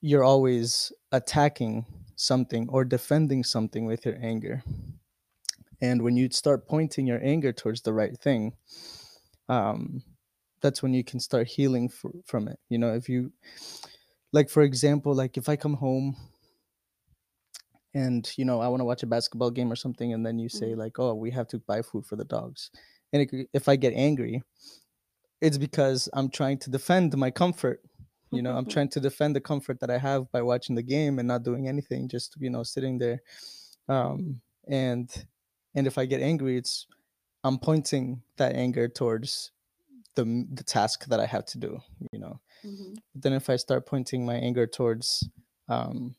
you're always attacking something or defending something with your anger. And when you start pointing your anger towards the right thing, um, that's when you can start healing fr- from it. You know, if you, like, for example, like if I come home and, you know, I want to watch a basketball game or something, and then you say, Mhm. like, oh, we have to buy food for the dogs. And it, if I get angry, it's because I'm trying to defend my comfort. You know, I'm trying to defend the comfort that I have by watching the game and not doing anything, just you know, sitting there. um and and if i get angry it's i'm pointing that anger towards the the task that i have to do you know Mhm. but then if i start pointing my anger towards um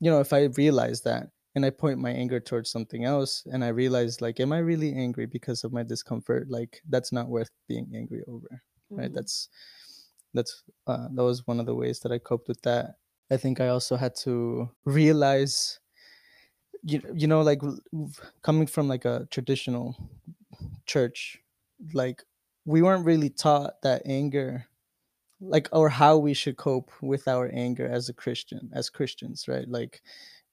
you know if i realize that and i point my anger towards something else and i realize like am i really angry because of my discomfort like that's not worth being angry over right Mhm. that's that's uh, that was one of the ways that i coped with that i think i also had to realize you, you know like coming from like a traditional church like we weren't really taught that anger like or how we should cope with our anger as a christian as christians right? Like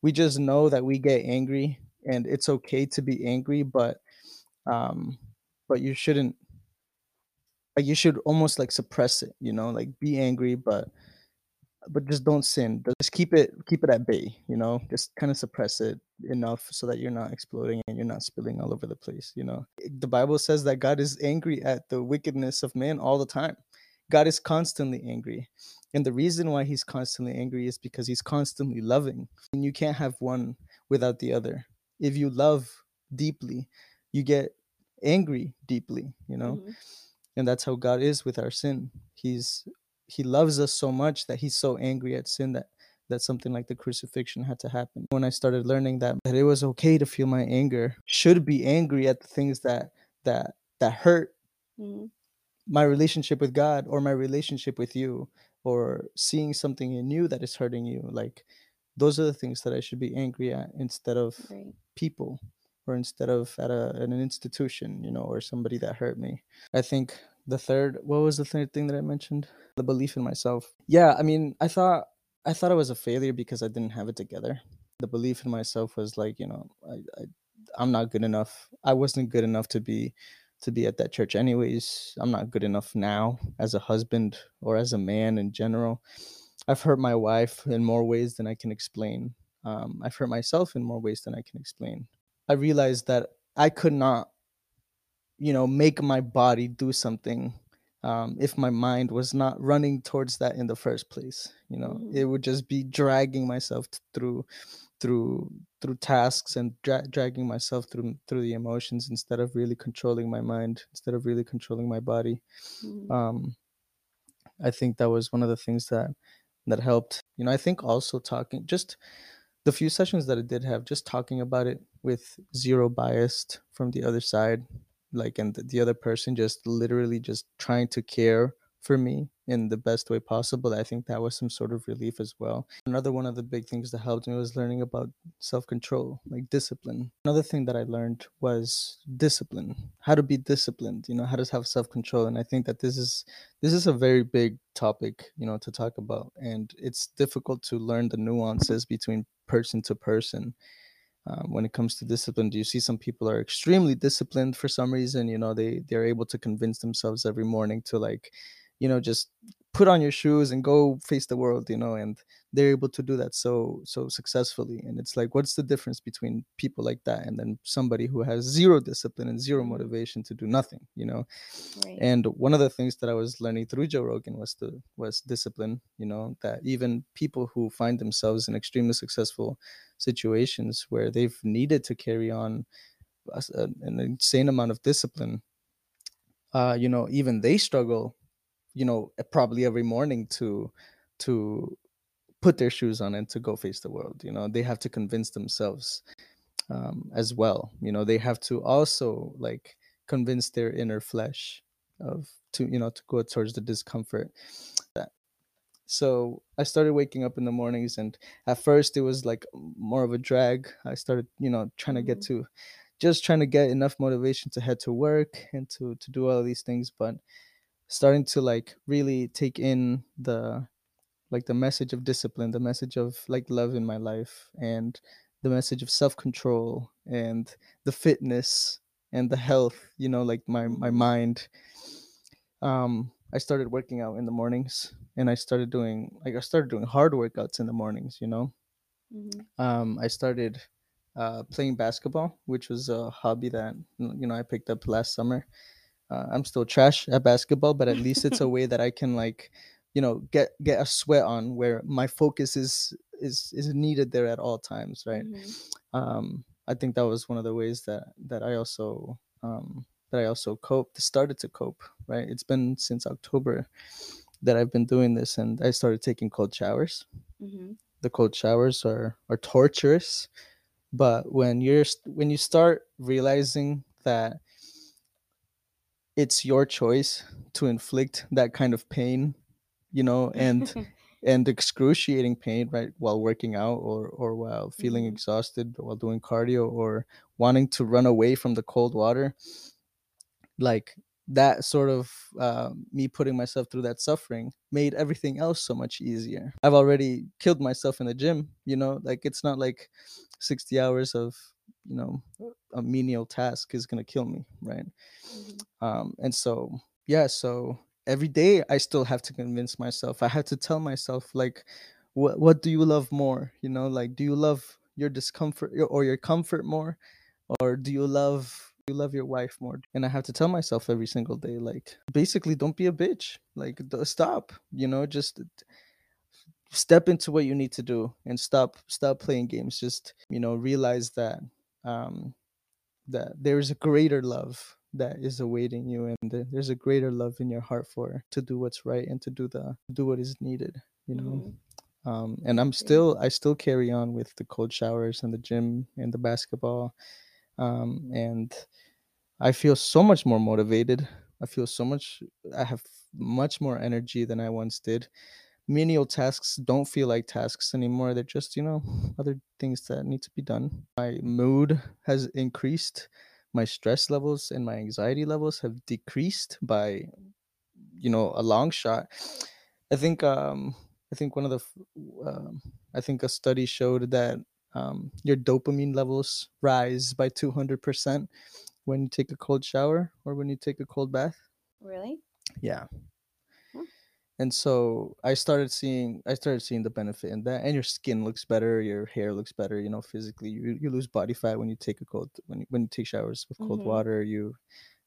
we just know that we get angry and it's okay to be angry but um but you shouldn't like you should almost like suppress it you know? Like be angry but but just don't sin. Just keep it keep it at bay you know? Just kind of suppress it enough so that you're not exploding and you're not spilling all over the place you know? The bible says that god is angry at the wickedness of man all the time. God is constantly angry and the reason why he's constantly angry is because he's constantly loving and you can't have one without the other. If you love deeply you get angry deeply you know? Mhm. and that's how god is with our sin. He's he loves us so much that he's so angry at sin that that something like the crucifixion had to happen when i started learning that that it was okay to feel my anger should be angry at the things that that that hurt Mhm. my relationship with god or my relationship with you or seeing something in you that is hurting you like those are the things that i should be angry at instead of Right. people or instead of at, a, at an institution you know or somebody that hurt me i think the third what was the third thing that i mentioned? The belief in myself. Yeah i mean i thought i thought i was a failure because i didn't have it together. The belief in myself was like you know i, I i'm not good enough. I wasn't good enough to be to be at that church anyways. I'm not good enough now as a husband or as a man in general. I've hurt my wife in more ways than i can explain. Um, i've hurt myself in more ways than i can explain. I realized that i could not you know make my body do something um, if my mind was not running towards that in the first place you know Mhm. it would just be dragging myself through through through tasks and dra- dragging myself through through the emotions instead of really controlling my mind instead of really controlling my body Mhm. um i think that was one of the things that that helped you know i think also talking just the few sessions that i did have just talking about it with zero bias from the other side like and the, the other person just literally just trying to care for me in the best way possible i think that was some sort of relief as well. Another one of the big things that helped me was learning about self-control like discipline. Another thing that i learned was discipline how to be disciplined you know how to have self-control and i think that this is this is a very big topic you know to talk about and it's difficult to learn the nuances between person to person um, when it comes to discipline do you see some people are extremely disciplined for some reason? You know they they're able to convince themselves every morning to like you know just put on your shoes and go face the world you know and they're able to do that so so successfully and it's like what's the difference between people like that and then somebody who has zero discipline and 0 Mhm. motivation to do nothing you know Right. and one of the things that I was learning through Joe Rogan was the was discipline. You know that even people who find themselves in extremely successful situations where they've needed to carry on a s- a- an insane amount of discipline, uh, you know, even they struggle. You know, probably every morning to to put their shoes on and to go face the world. You know, they have to convince themselves um, as well. You know, they have to also like convince their inner flesh of to you know to go towards the discomfort. That so I started waking up in the mornings, and at first it was like more of a drag. I started you know trying to get Mhm. to just trying to get enough motivation to head to work and to to do all these things, but starting to like really take in the like the message of discipline, the message of like love in my life, and the message of self control and the fitness and the health. You know, like my my Mhm. mind. Um, I started working out in the mornings, and I started doing like I started doing hard workouts in the mornings. You know, Mhm. um, I started uh, playing basketball, which was a hobby that you know I picked up last summer uh, I'm still trash at basketball, but at least it's a way that I can like, you know, get get a sweat on where my focus is is is needed there at all times right Mhm. um i think that was one of the ways that that i also um that i also coped started to cope right it's been since october that i've been doing this and i started taking cold showers Mhm. the cold showers are are torturous but when you're when you start realizing that it's your choice to inflict that kind of pain you know and and excruciating pain right while working out or or while feeling Mhm. exhausted while doing cardio or wanting to run away from the cold water like that sort of uh, me putting myself through that suffering made everything else so much easier i've already killed myself in the gym you know like it's not like 60 hours of you know a menial task is going to kill me right? Mhm. um and so yeah so every day i still have to convince myself i have to tell myself like what what do you love more? You know like do you love your discomfort your- or your comfort more? Or do you love you love your wife more? And i have to tell myself every single day like basically don't be a bitch. Like d- stop you know just step into what you need to do and stop stop playing games. Just you know realize that um that there's a greater love that is awaiting you and there's a greater love in your heart for to do what's right and to do the do what is needed you know? Mhm. um and i'm still i still carry on with the cold showers and the gym and the basketball um and i feel so much more motivated. I feel so much i have much more energy than i once did menial tasks don't feel like tasks anymore they're just you know other things that need to be done my mood has increased my stress levels and my anxiety levels have decreased by you know a long shot i think um i think one of the um, i think a study showed that um, your dopamine levels rise by 200% when you take a cold shower or when you take a cold bath Really? yeah. And so i started seeing i started seeing the benefit in that and your skin looks better your hair looks better you know physically you, you lose body fat when you take a cold when you, when you take showers with cold Mhm. water you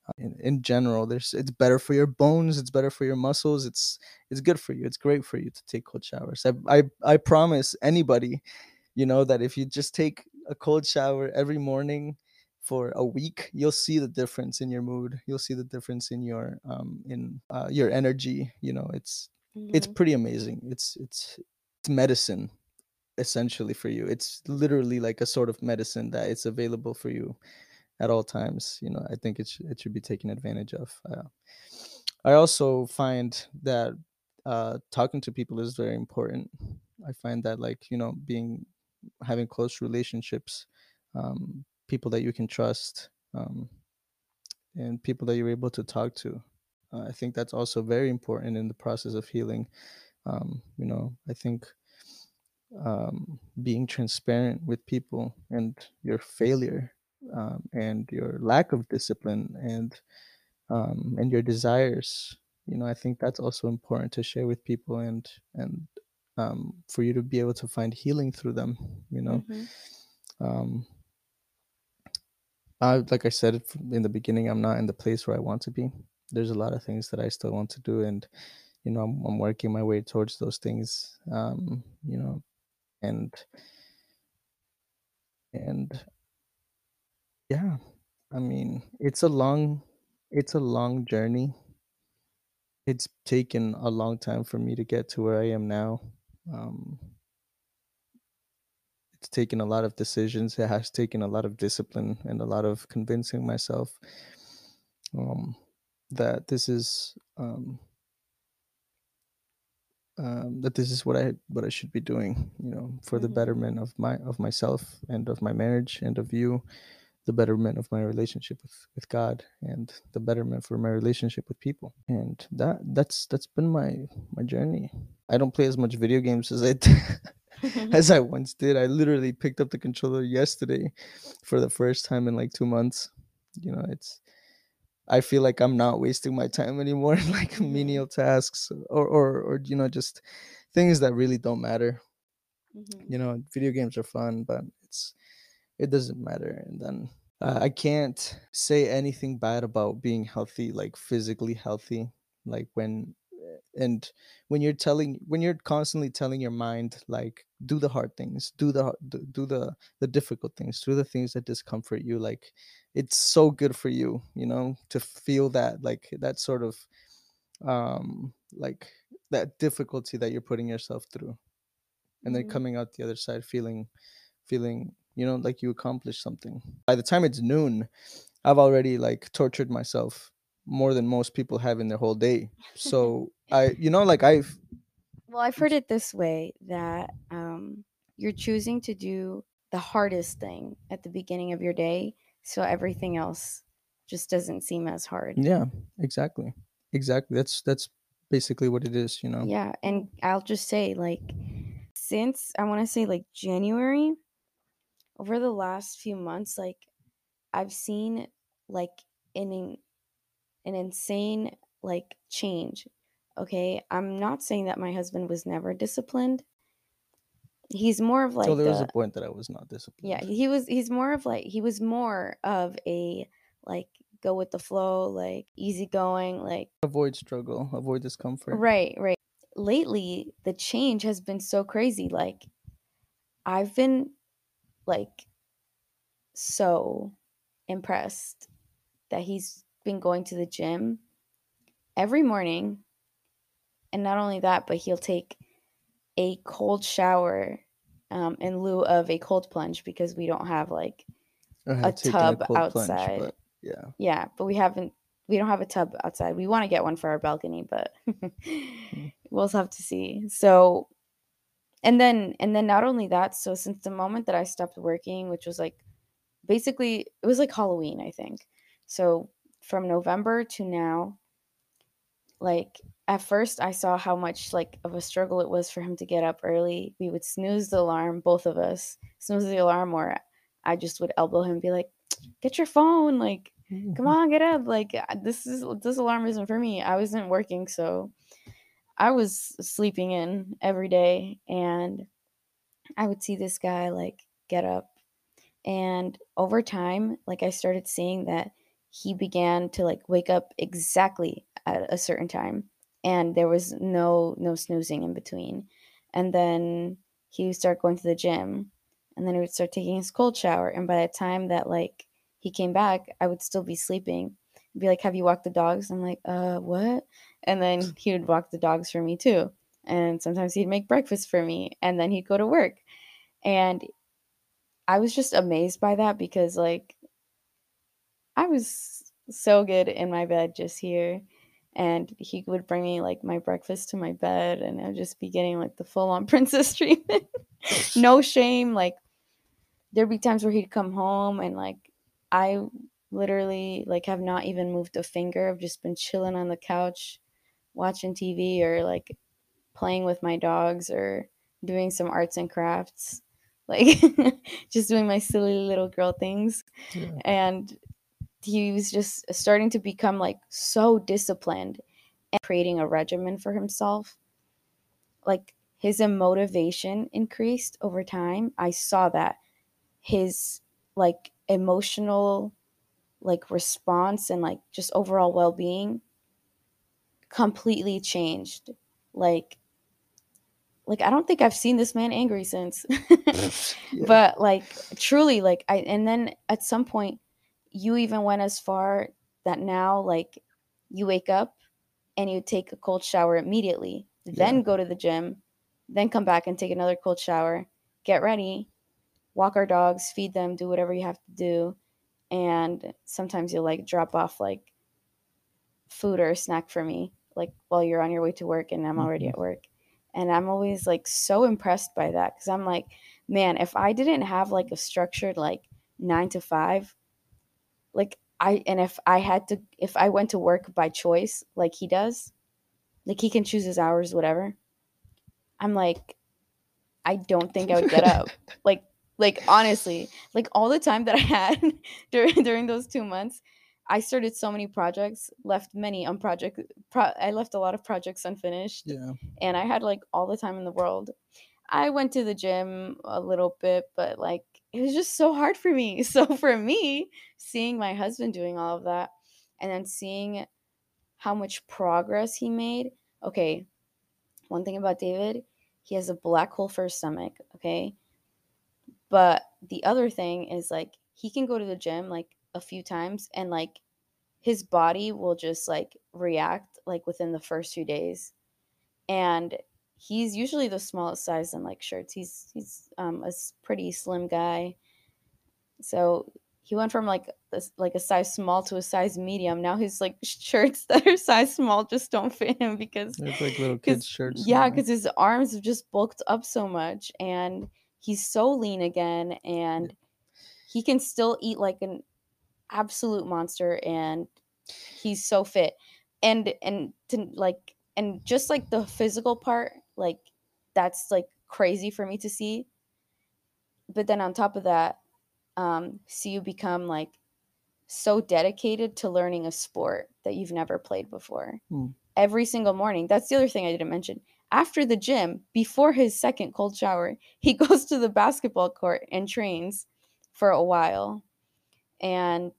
uh, in, in general there's it's better for your bones it's better for your muscles it's it's good for you it's great for you to take cold showers i i, I promise anybody you know that if you just take a cold shower every morning for a week you'll see the difference in your mood you'll see the difference in your um in uh, your energy you know it's it's Mhm. pretty amazing it's it's it's medicine essentially for you it's literally like a sort of medicine that it's available for you at all times you know i think it, sh- it should be taken advantage of uh, i also find that uh talking to people is very important i find that like you know being having close relationships um people that you can trust um and people that you're able to talk to. Uh, i think that's also very important in the process of healing. Um you know i think um, being transparent with people and your failure um, and your lack of discipline and um, and your desires you know i think that's also important to share with people and and um, for you to be able to find healing through them you know? Mhm. um, I, like i said in the beginning i'm not in the place where i want to be there's a lot of things that i still want to do and you know i'm, I'm working my way towards those things um, you know and and yeah I mean, it's a long it's a long journey. It's taken a long time for me to get to where I am now. Um, taken a lot of decisions. It has taken a lot of discipline and a lot of convincing myself um, that this is um, um, that this is what I what I should be doing. You know, for the Mhm. betterment of my of myself and of my marriage and of you the betterment of my relationship with with God and the betterment for my relationship with people. And that that's that's been my my journey. I don't play as much video games as I d- as I once did. I literally picked up the controller yesterday for the first time in like 2 months. You know, it's I feel like I'm not wasting my time anymore in like menial tasks or or or you know just things that really don't matter. Mhm. You know, video games are fun, but it's it doesn't matter. And then uh, I can't say anything bad about being healthy, like physically healthy. Like when and when you're telling when you're constantly telling your mind like do the hard things do the do the the difficult things do the things that discomfort you like it's so good for you you know to feel that like that sort of um like that difficulty that you're putting yourself through and then Mhm. coming out the other side feeling feeling you know like you accomplished something by the time it's noon i've already like tortured myself more than most people have in their whole day. So i you know like i've Well, I've heard it this way that um, you're choosing to do the hardest thing at the beginning of your day, so everything else just doesn't seem as hard. yeah exactly exactly. That's that's basically what it is you know? Yeah, and I'll just say, like, since I want to say like January, over the last few months, like, I've seen like an in- an insane like change. Okay, I'm not saying that my husband was never disciplined. He's more of like so there was a- a point that i was not disciplined yeah, he was he's more of like he was more of a like go with the flow, like easygoing, like avoid struggle avoid discomfort Right, right. Lately, the change has been so crazy. Like, I've been like so impressed that he's been going to the gym every morning. And not only that, but he'll take a cold shower um, in lieu of a cold plunge because we don't have like, a tub plunge, outside. but yeah yeah, but we haven't, we don't have a tub outside. We want to get one for our balcony, but we'll have to see. So, and then, and then not only that, so since the moment that I stopped working, which was like basically, it was like Halloween, I think. So from November to now, like at first I saw how much like of a struggle it was for him to get up early. We would snooze the alarm, both of us snooze the alarm, or I just would elbow him and be like, "Get your phone, like, come on, get up, like uh, this is this alarm isn't for me." I wasn't working, so I was sleeping in every day, and I would see this guy like get up, and over time, like I started seeing that he began to like wake up exactly at a certain time and there was no no snoozing in between. And then he would start going to the gym and then he would start taking his cold shower and by the time that like he came back i would still be sleeping. He'd be like have you walked the dogs? I'm like uh what? And then he would walk the dogs for me too and sometimes he'd make breakfast for me and then he'd go to work. And i was just amazed by that because like i was so good in my bed just here and he would bring me like my breakfast to my bed and i'd just be getting like the full-on princess treatment. No shame like there'd be times where he'd come home and like i literally like have not even moved a finger. I've just been chilling on the couch watching tv or like playing with my dogs or doing some arts and crafts like just doing my silly little girl things. Yeah. and he was just starting to become like so disciplined and creating a regimen for himself. Like his motivation increased over time. I saw that. His like emotional like response and like just overall well-being completely changed. Like like i don't think i've seen this man angry since. Yeah. but like truly like i and then at some point you even went as far that now like you wake up and you take a cold shower immediately then Yeah. go to the gym then come back and take another cold shower get ready walk our dogs feed them do whatever you have to do and sometimes you'll like drop off like food or a snack for me like while you're on your way to work and i'm already Mhm. at work and i'm always like so impressed by that because i'm like man if i didn't have like a structured like nine to five like i and if i had to if i went to work by choice like he does like he can choose his hours whatever i'm like i don't think i would get up like like honestly like all the time that i had during during those two months i started so many projects left many unproject pro- i left a lot of projects unfinished yeah and I had like all the time in the world. I went to the gym a little bit, but like it was just so hard for me. So for me, seeing my husband doing all of that and then seeing how much progress he made okay, one thing about David, he has a black hole for his stomach, okay? But the other thing is like he can go to the gym like a few times and like his body will just like react like within the first few days. And he's usually the smallest size in like shirts. He's he's um, a pretty slim guy. So he went from like this like a size small to a size medium. Now his like shirts that are size small just don't fit him because it's like little kids shirts. Yeah, because his arms have just bulked up so much, and he's so lean again, and he can still eat like an absolute monster, and he's so fit, and and to like and just like the physical part, like that's like crazy for me to see. But then on top of that, um, see you become like so dedicated to learning a sport that you've never played before. Mm. Every single morning. That's the other thing I didn't mention. After the gym, before his second cold shower, he goes to the basketball court and trains for a while. And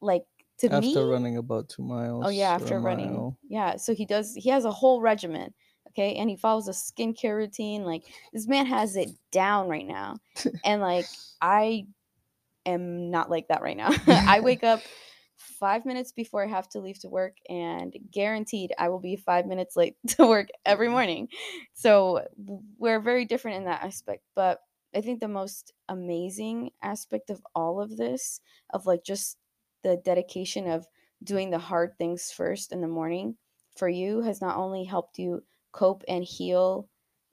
like to after me, running about two miles. Oh yeah, after running. Mile. Yeah, so he does. He has a whole regimen. Okay, and he follows a skincare routine. Like this man has it down right now, and like I am not like that right now. I wake up five minutes before I have to leave to work, and guaranteed I will be five minutes late to work every mm-hmm. morning. So we're very different in that aspect. But I think the most amazing aspect of all of this, of like just the dedication of doing the hard things first in the morning for you, has not only helped you cope and heal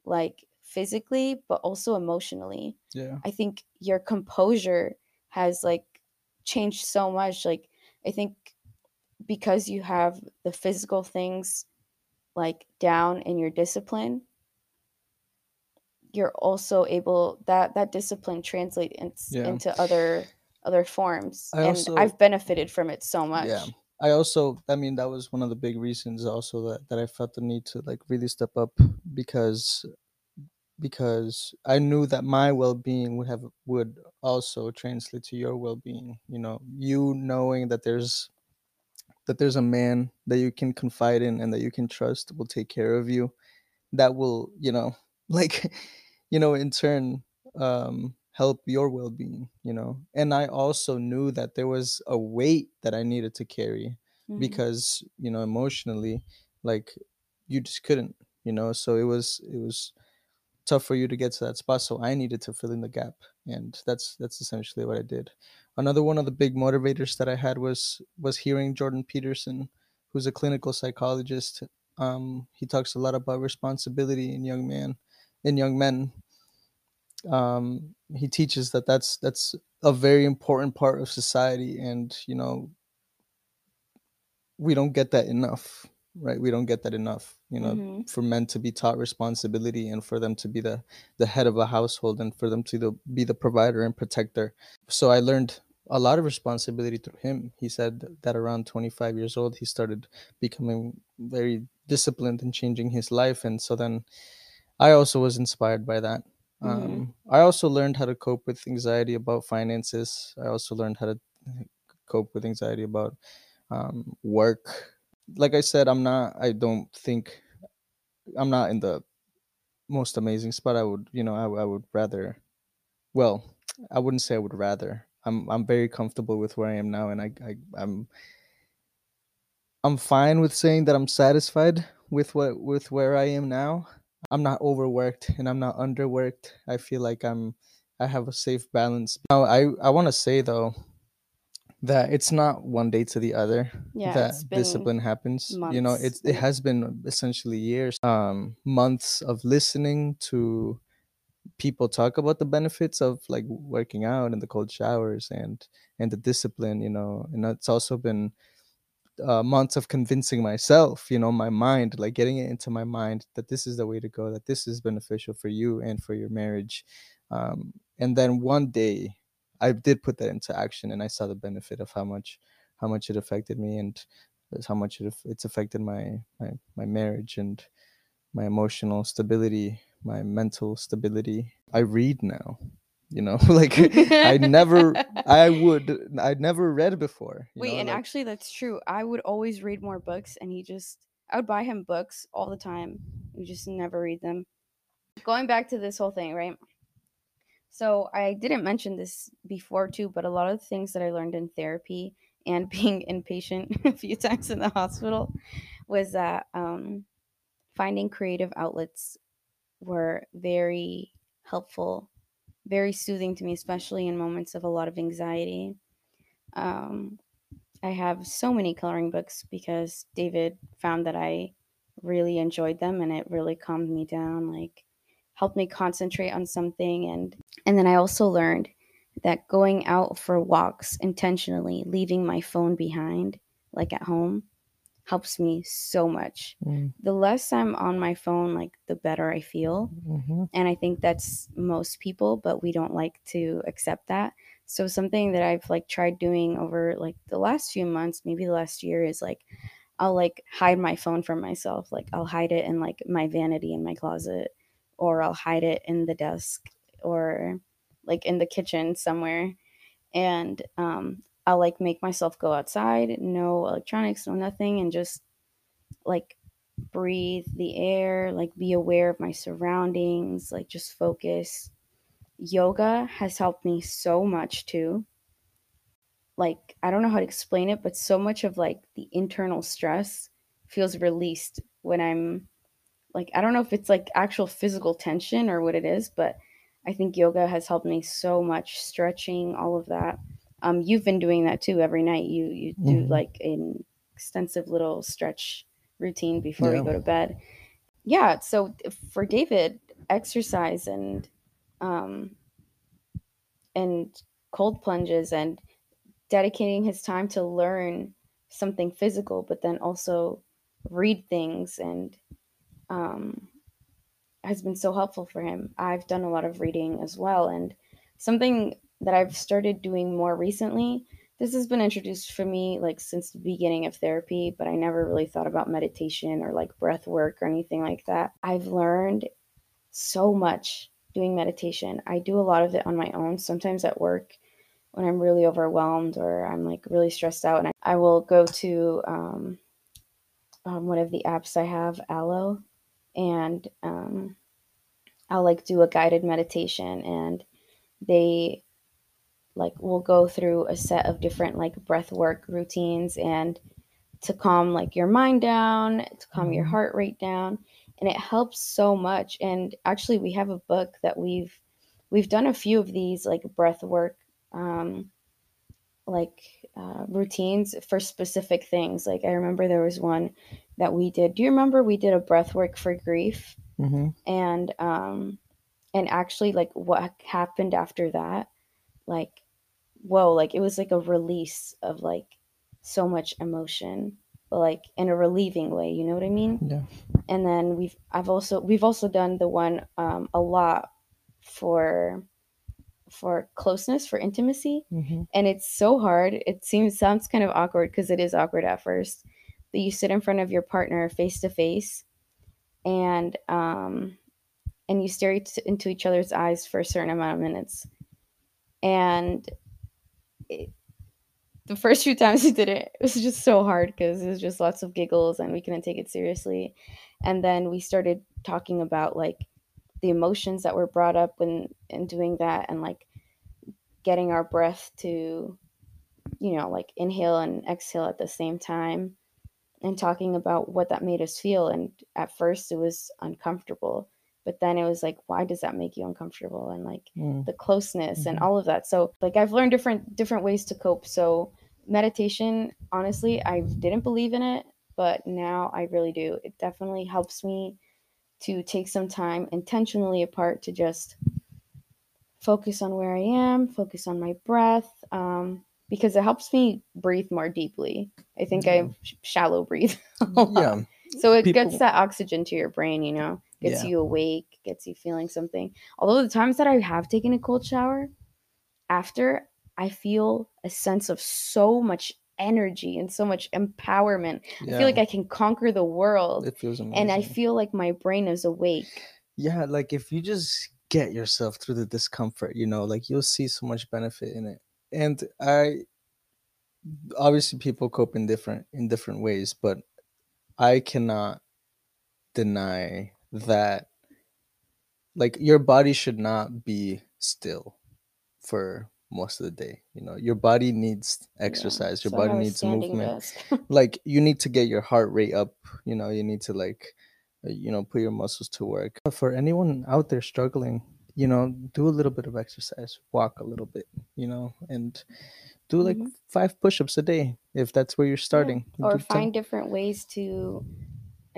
like physically, but also emotionally. Yeah. I think your composure has like changed so much. Like I think because you have the physical things like down in your discipline, you're also able that that discipline translate in, yeah. into other other forms. I and also, I've benefited from it so much. Yeah. I also I mean that was one of the big reasons also that, that I felt the need to like really step up because because I knew that my well-being would have would also translate to your well-being. You know, you knowing that there's that there's a man that you can confide in and that you can trust will take care of you. That will, you know, like, you know, in turn, um, help your well-being. You know, and I also knew that there was a weight that I needed to carry mm-hmm. because you know emotionally, like, you just couldn't. You know, so it was it was tough for you to get to that spot so i needed to fill in the gap and that's that's essentially what i did another one of the big motivators that i had was was hearing jordan peterson who's a clinical psychologist um, he talks a lot about responsibility in young men in young men um, he teaches that that's that's a very important part of society and you know we don't get that enough right? We don't get that enough you know mm-hmm. for men to be taught responsibility and for them to be the the head of a household and for them to the, be the provider and protector. So i learned a lot of responsibility through him. He said that around 25 years old he started becoming very disciplined and changing his life. And so then i also was inspired by that mm-hmm. um, i also learned how to cope with anxiety about finances i also learned how to cope with anxiety about um, work like I said, I'm not. I don't think I'm not in the most amazing spot. I would, you know, I, I would rather. Well, I wouldn't say I would rather. I'm I'm very comfortable with where I am now, and I, I I'm I'm fine with saying that I'm satisfied with what with where I am now. I'm not overworked and I'm not underworked. I feel like I'm I have a safe balance. Now I I want to say though that it's not one day to the other yeah, that discipline happens months. you know it, it has been essentially years um months of listening to people talk about the benefits of like working out and the cold showers and and the discipline you know and it's also been uh, months of convincing myself you know my mind like getting it into my mind that this is the way to go that this is beneficial for you and for your marriage um, and then one day I did put that into action, and I saw the benefit of how much how much it affected me, and how much it, it's affected my my my marriage and my emotional stability, my mental stability. I read now, you know, like I never, I would, I never read before. Wait, know, and like, actually, that's true. I would always read more books, and he just, I would buy him books all the time. We just never read them. Going back to this whole thing, right? So I didn't mention this before too, but a lot of the things that I learned in therapy and being inpatient a few times in the hospital was that um, finding creative outlets were very helpful, very soothing to me, especially in moments of a lot of anxiety. Um, I have so many coloring books because David found that I really enjoyed them and it really calmed me down, like helped me concentrate on something and and then I also learned that going out for walks intentionally, leaving my phone behind like at home helps me so much. Mm. The less I'm on my phone, like the better I feel. Mm-hmm. And I think that's most people, but we don't like to accept that. So something that I've like tried doing over like the last few months, maybe the last year is like I'll like hide my phone from myself. Like I'll hide it in like my vanity in my closet or I'll hide it in the desk or like in the kitchen somewhere. And um I'll like make myself go outside, no electronics, no nothing, and just like breathe the air, like be aware of my surroundings, like just focus. Yoga has helped me so much too. Like, I don't know how to explain it, but so much of like the internal stress feels released when I'm like, I don't know if it's like actual physical tension or what it is, but I think yoga has helped me so much, stretching, all of that. Um, you've been doing that too every night. You you do Mhm. like an extensive little stretch routine before Yeah. we go to bed. Yeah. So for David, exercise and um, and cold plunges and dedicating his time to learn something physical, but then also read things and um, has been so helpful for him. I've done a lot of reading as well, and something that I've started doing more recently. This has been introduced for me like since the beginning of therapy, but I never really thought about meditation or like breath work or anything like that. I've learned so much doing meditation. I do a lot of it on my own, sometimes at work when I'm really overwhelmed or I'm like really stressed out, and I, I will go to um, um, one of the apps I have, Allo, and um, I'll like do a guided meditation, and they like we'll go through a set of different like breath work routines and to calm like your mind down, to calm your Mhm. heart rate down, and it helps so much. And actually, we have a book that we've we've done a few of these like breath work um, like uh, routines for specific things. Like I remember there was one that we did. Do you remember we did a breath work for grief? Mm-hmm. and um and actually like what happened after that like whoa like it was like a release of like so much emotion but like in a relieving way you know what i mean Yeah. and then we've i've also we've also done the one um a lot for for closeness for intimacy Mm-hmm. and it's so hard it seems sounds kind of awkward because it is awkward at first but you sit in front of your partner face to face and um and you stare into each other's eyes for a certain amount of minutes and it, the first few times we did it it was just so hard because it was just lots of giggles and we couldn't take it seriously. And then we started talking about like the emotions that were brought up when in doing that and like getting our breath to you know like inhale and exhale at the same time and talking about what that made us feel. And at first it was uncomfortable but then it was like why does that make you uncomfortable and like Mm. the closeness and Mhm. all of that so like i've learned different different ways to cope so meditation honestly i didn't believe in it but now i really do it definitely helps me to take some time intentionally apart to just focus on where i am focus on my breath um, because it helps me breathe more deeply i think Yeah. i sh- shallow breathe a lot. Yeah. So it People- gets that oxygen to your brain, you know, gets Yeah. you awake, gets you feeling something. Although the times that I have taken a cold shower, after I feel a sense of so much energy and so much empowerment. I feel like I can conquer the world It feels amazing. and I feel like my brain is awake. yeah, like if you just get yourself through the discomfort, you know, like you'll see so much benefit in it. And I obviously people cope in different in different ways, but I cannot deny that like your body should not be still for most of the day. You know, your body needs Yeah, exercise, your so body needs movement. Like you need to get your heart rate up, you know, you need to like uh, you know, put your muscles to work. For anyone out there struggling, you know, do a little bit of exercise, walk a little bit, you know, and do like Mhm. five push-ups a day if that's where you're Yeah, starting. Or Do 10 find different ways to,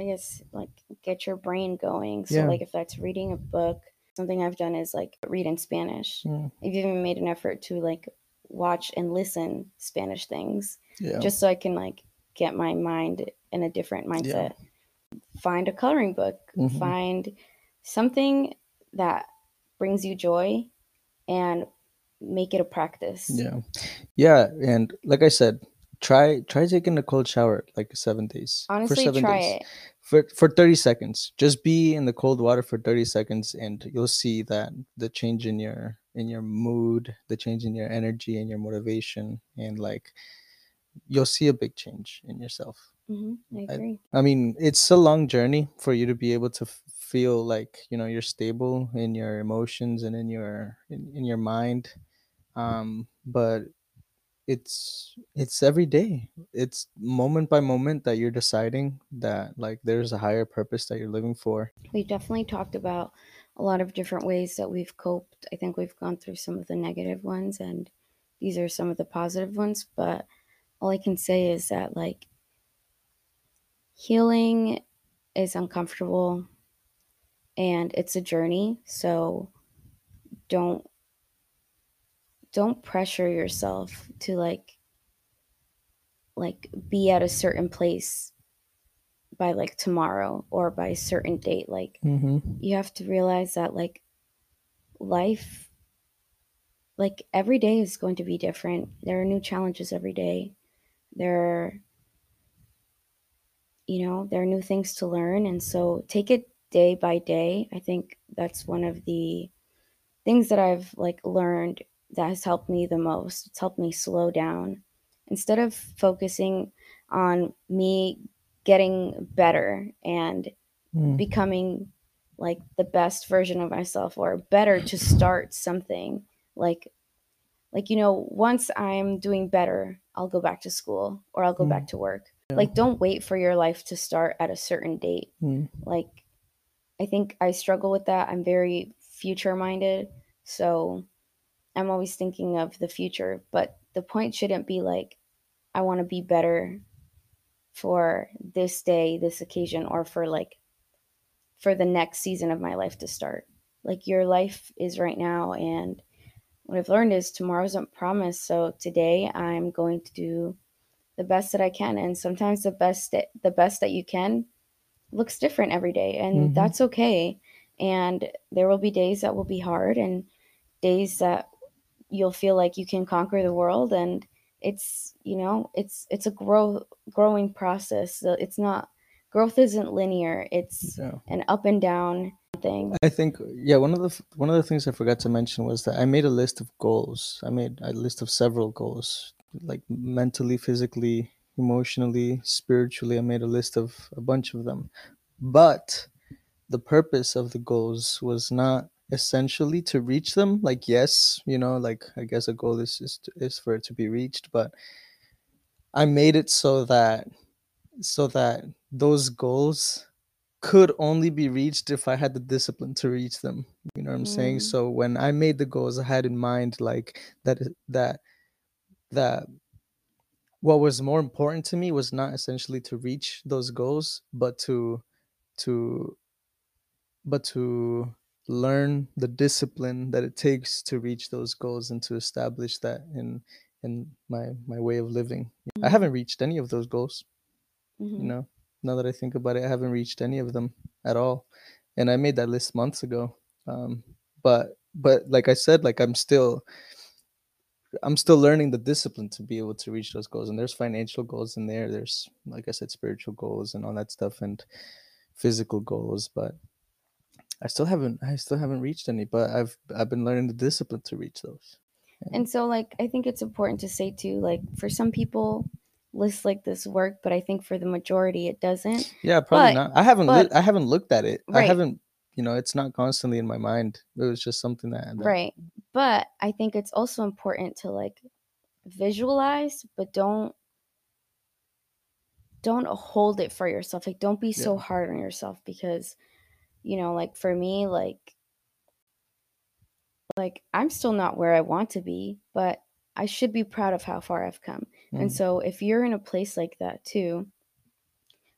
I guess, like get your brain going. So, Yeah. like if that's reading a book, something I've done is like read in Spanish. Mm, I've even made an effort to like watch and listen Spanish things yeah. just so I can like get my mind in a different mindset. Find a coloring book, Mhm. find something that brings you joy and make it a practice. Yeah. Yeah, and like I said, try try taking a cold shower like 7 days. for Honestly, 7 try days. it. For for 30 seconds. Just be in the cold water for 30 seconds and you'll see that the change in your in your mood, the change in your energy and your motivation and like you'll see a big change in yourself. hmm I I- agree. I mean, it's a long journey for you to be able to f- feel like you know you're stable in your emotions and in your in, in your mind. Um, but it's it's every day. It's moment by moment that you're deciding that like there's a higher purpose that you're living for. We've definitely talked about a lot of different ways that we've coped. I think we've gone through some of the negative ones, and these are some of the positive ones. But all I can say is that, like, healing is uncomfortable and it's a journey. So don't don't pressure yourself to like like be at a certain place by like tomorrow or by a certain date like Mm-hmm. you have to realize that like life like every day is going to be different. There are new challenges every day. There are you know there are new things to learn. And so take it day by day. I think that's one of the things that i've like learned that has helped me the most it's helped me slow down instead of focusing on me getting better and Mm. becoming like the best version of myself or better to start something like like you know once i'm doing better i'll go back to school or i'll go Mm. back to work Yeah. like don't wait for your life to start at a certain date Mm. like i think i struggle with that i'm very future minded so i'm always thinking of the future but the point shouldn't be like i want to be better for this day this occasion or for like for the next season of my life to start like your life is right now and what i've learned is tomorrow isn't promised so today i'm going to do the best that i can and sometimes the best that, the best that you can looks different every day and Mhm. that's okay and there will be days that will be hard and days that you'll feel like you can conquer the world and it's you know it's it's a grow growing process so it's not growth isn't linear it's Yeah. an up and down thing I think yeah, one of the one of the things I forgot to mention was that I made a list of goals. I made a list of several goals, like mentally, physically, emotionally, spiritually. I made a list of a bunch of them. But the purpose of the goals was not essentially to reach them. Like yes, you know, like I guess a goal is is, to, is for it to be reached, but I made it so that so that those goals could only be reached if I had the discipline to reach them. You know what I'm saying? Mm. So when I made the goals, I had in mind like that that that what was more important to me was not essentially to reach those goals, but to to but to learn the discipline that it takes to reach those goals and to establish that in in my my way of living. I haven't reached any of those goals Mhm. you know now that i think about it i haven't reached any of them at all and i made that list months ago um but but like i said like i'm still i'm still learning the discipline to be able to reach those goals and there's financial goals in there there's like i said spiritual goals and all that stuff and physical goals but i still haven't i still haven't reached any but i've i've been learning the discipline to reach those And so, like, I think it's important to say too, like, for some people, lists like this work, but I think for the majority it doesn't. Yeah, probably But- not. I haven't but- lit, I haven't looked at it. I haven't. You know, it's not constantly in my mind. It was just something that, that Right. But I think it's also important to like visualize, but don't don't hold it for yourself. Like don't be so Yeah. hard on yourself because you know, like for me like like I'm still not where I want to be, but I should be proud of how far I've come. And Mm. so if you're in a place like that too,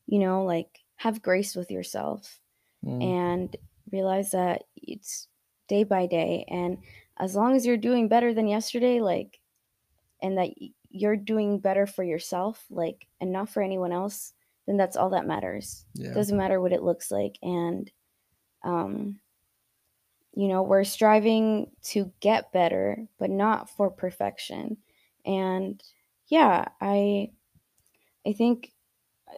you know, like have grace with yourself Mm. and realize that it's day by day and as long as you're doing better than yesterday like and that you're doing better for yourself like and not for anyone else then that's all that matters yeah. doesn't matter what it looks like and um you know we're striving to get better but not for perfection. And yeah i i think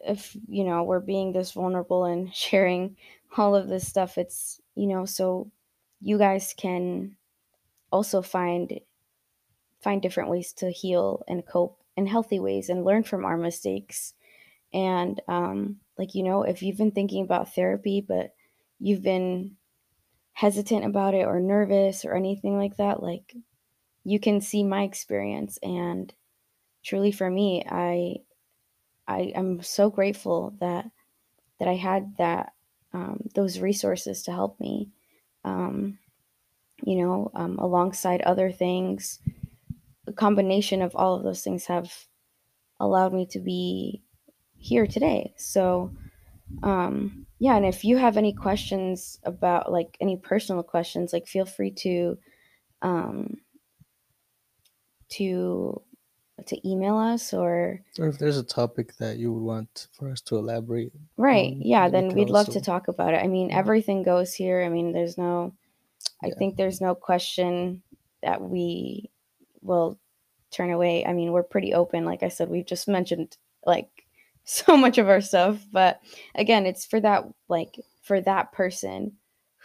if you know we're being this vulnerable and sharing all of this stuff it's you know so you guys can also find find different ways to heal and cope in healthy ways and learn from our mistakes. And um like you know if you've been thinking about therapy but you've been hesitant about it or nervous or anything like that like you can see my experience. And truly for me i i am so grateful that that i had that um, those resources to help me um, you know um, alongside other things. The combination of all of those things have allowed me to be here today. So um yeah and if you have any questions about like any personal questions like feel free to um to to email us or Or if there's a topic that you would want for us to elaborate. right Um, yeah then we'd love to talk about it i mean Yeah. everything goes here i mean there's no i Yeah. think there's no question that we will turn away i mean we're pretty open like i said we've just mentioned like so much of our stuff but again it's for that like for that person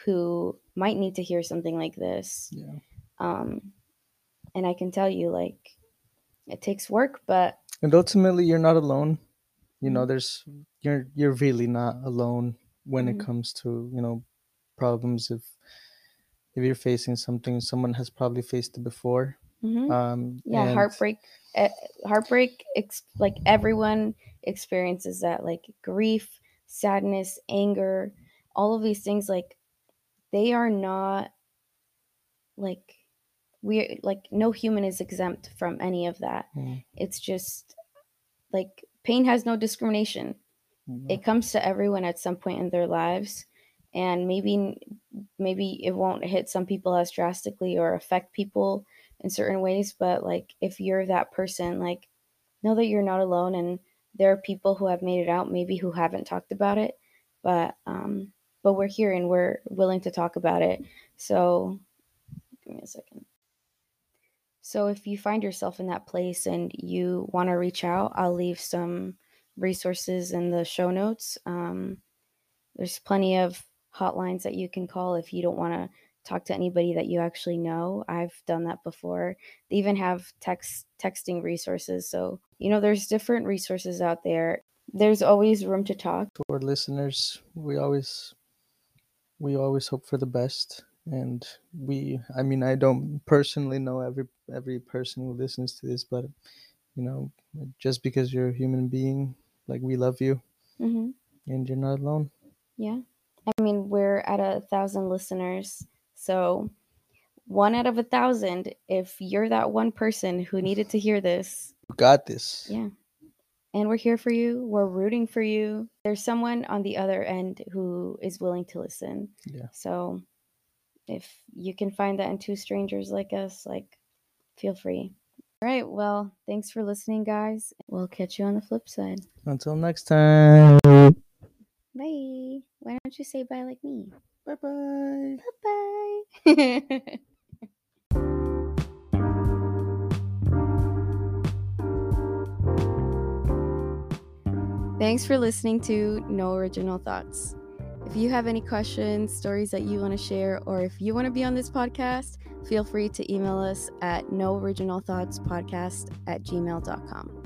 who might need to hear something like this Yeah. um and i can tell you like it takes work but And ultimately, you're not alone. You Mm-hmm. know, there's you're you're really not alone when Mhm. it comes to you know problems. If if you're facing something, someone has probably faced it before. Mhm. Um, yeah and- heartbreak eh, heartbreak ex- like everyone experiences that like grief sadness anger all of these things like they are not like we like no human is exempt from any of that. Mm, it's just like pain has no discrimination. Know, it comes to everyone at some point in their lives and maybe maybe it won't hit some people as drastically or affect people in certain ways but like if you're that person like know that you're not alone and there are people who have made it out maybe who haven't talked about it but um but we're here and we're willing to talk about it so give me a second so if you find yourself in that place and you want to reach out i'll leave some resources in the show notes. Um, there's plenty of hotlines that you can call if you don't want to talk to anybody that you actually know. I've done that before. They even have text texting resources. So, you know, there's different resources out there. There's always room to talk. to our listeners, we always we always hope for the best. And we, I mean, I don't personally know every every person who listens to this, but you know, just because you're a human being, like we love you, hmm and you're not alone. Yeah. I mean, we're at a thousand listeners. So, one out of a thousand, if you're that one person who needed to hear this, You got this. Yeah. And we're here for you. We're rooting for you. There's someone on the other end who is willing to listen. Yeah. So if you can find that in two strangers like us, like feel free. All right. Well, thanks for listening, guys. We'll catch you on the flip side. Until next time. Bye. Why don't you say bye like me? Bye bye. Bye bye. Thanks for listening to No Original Thoughts. If you have any questions, stories that you want to share, or if you want to be on this podcast, feel free to email us at nooriginalthoughtspodcast at gmail.com.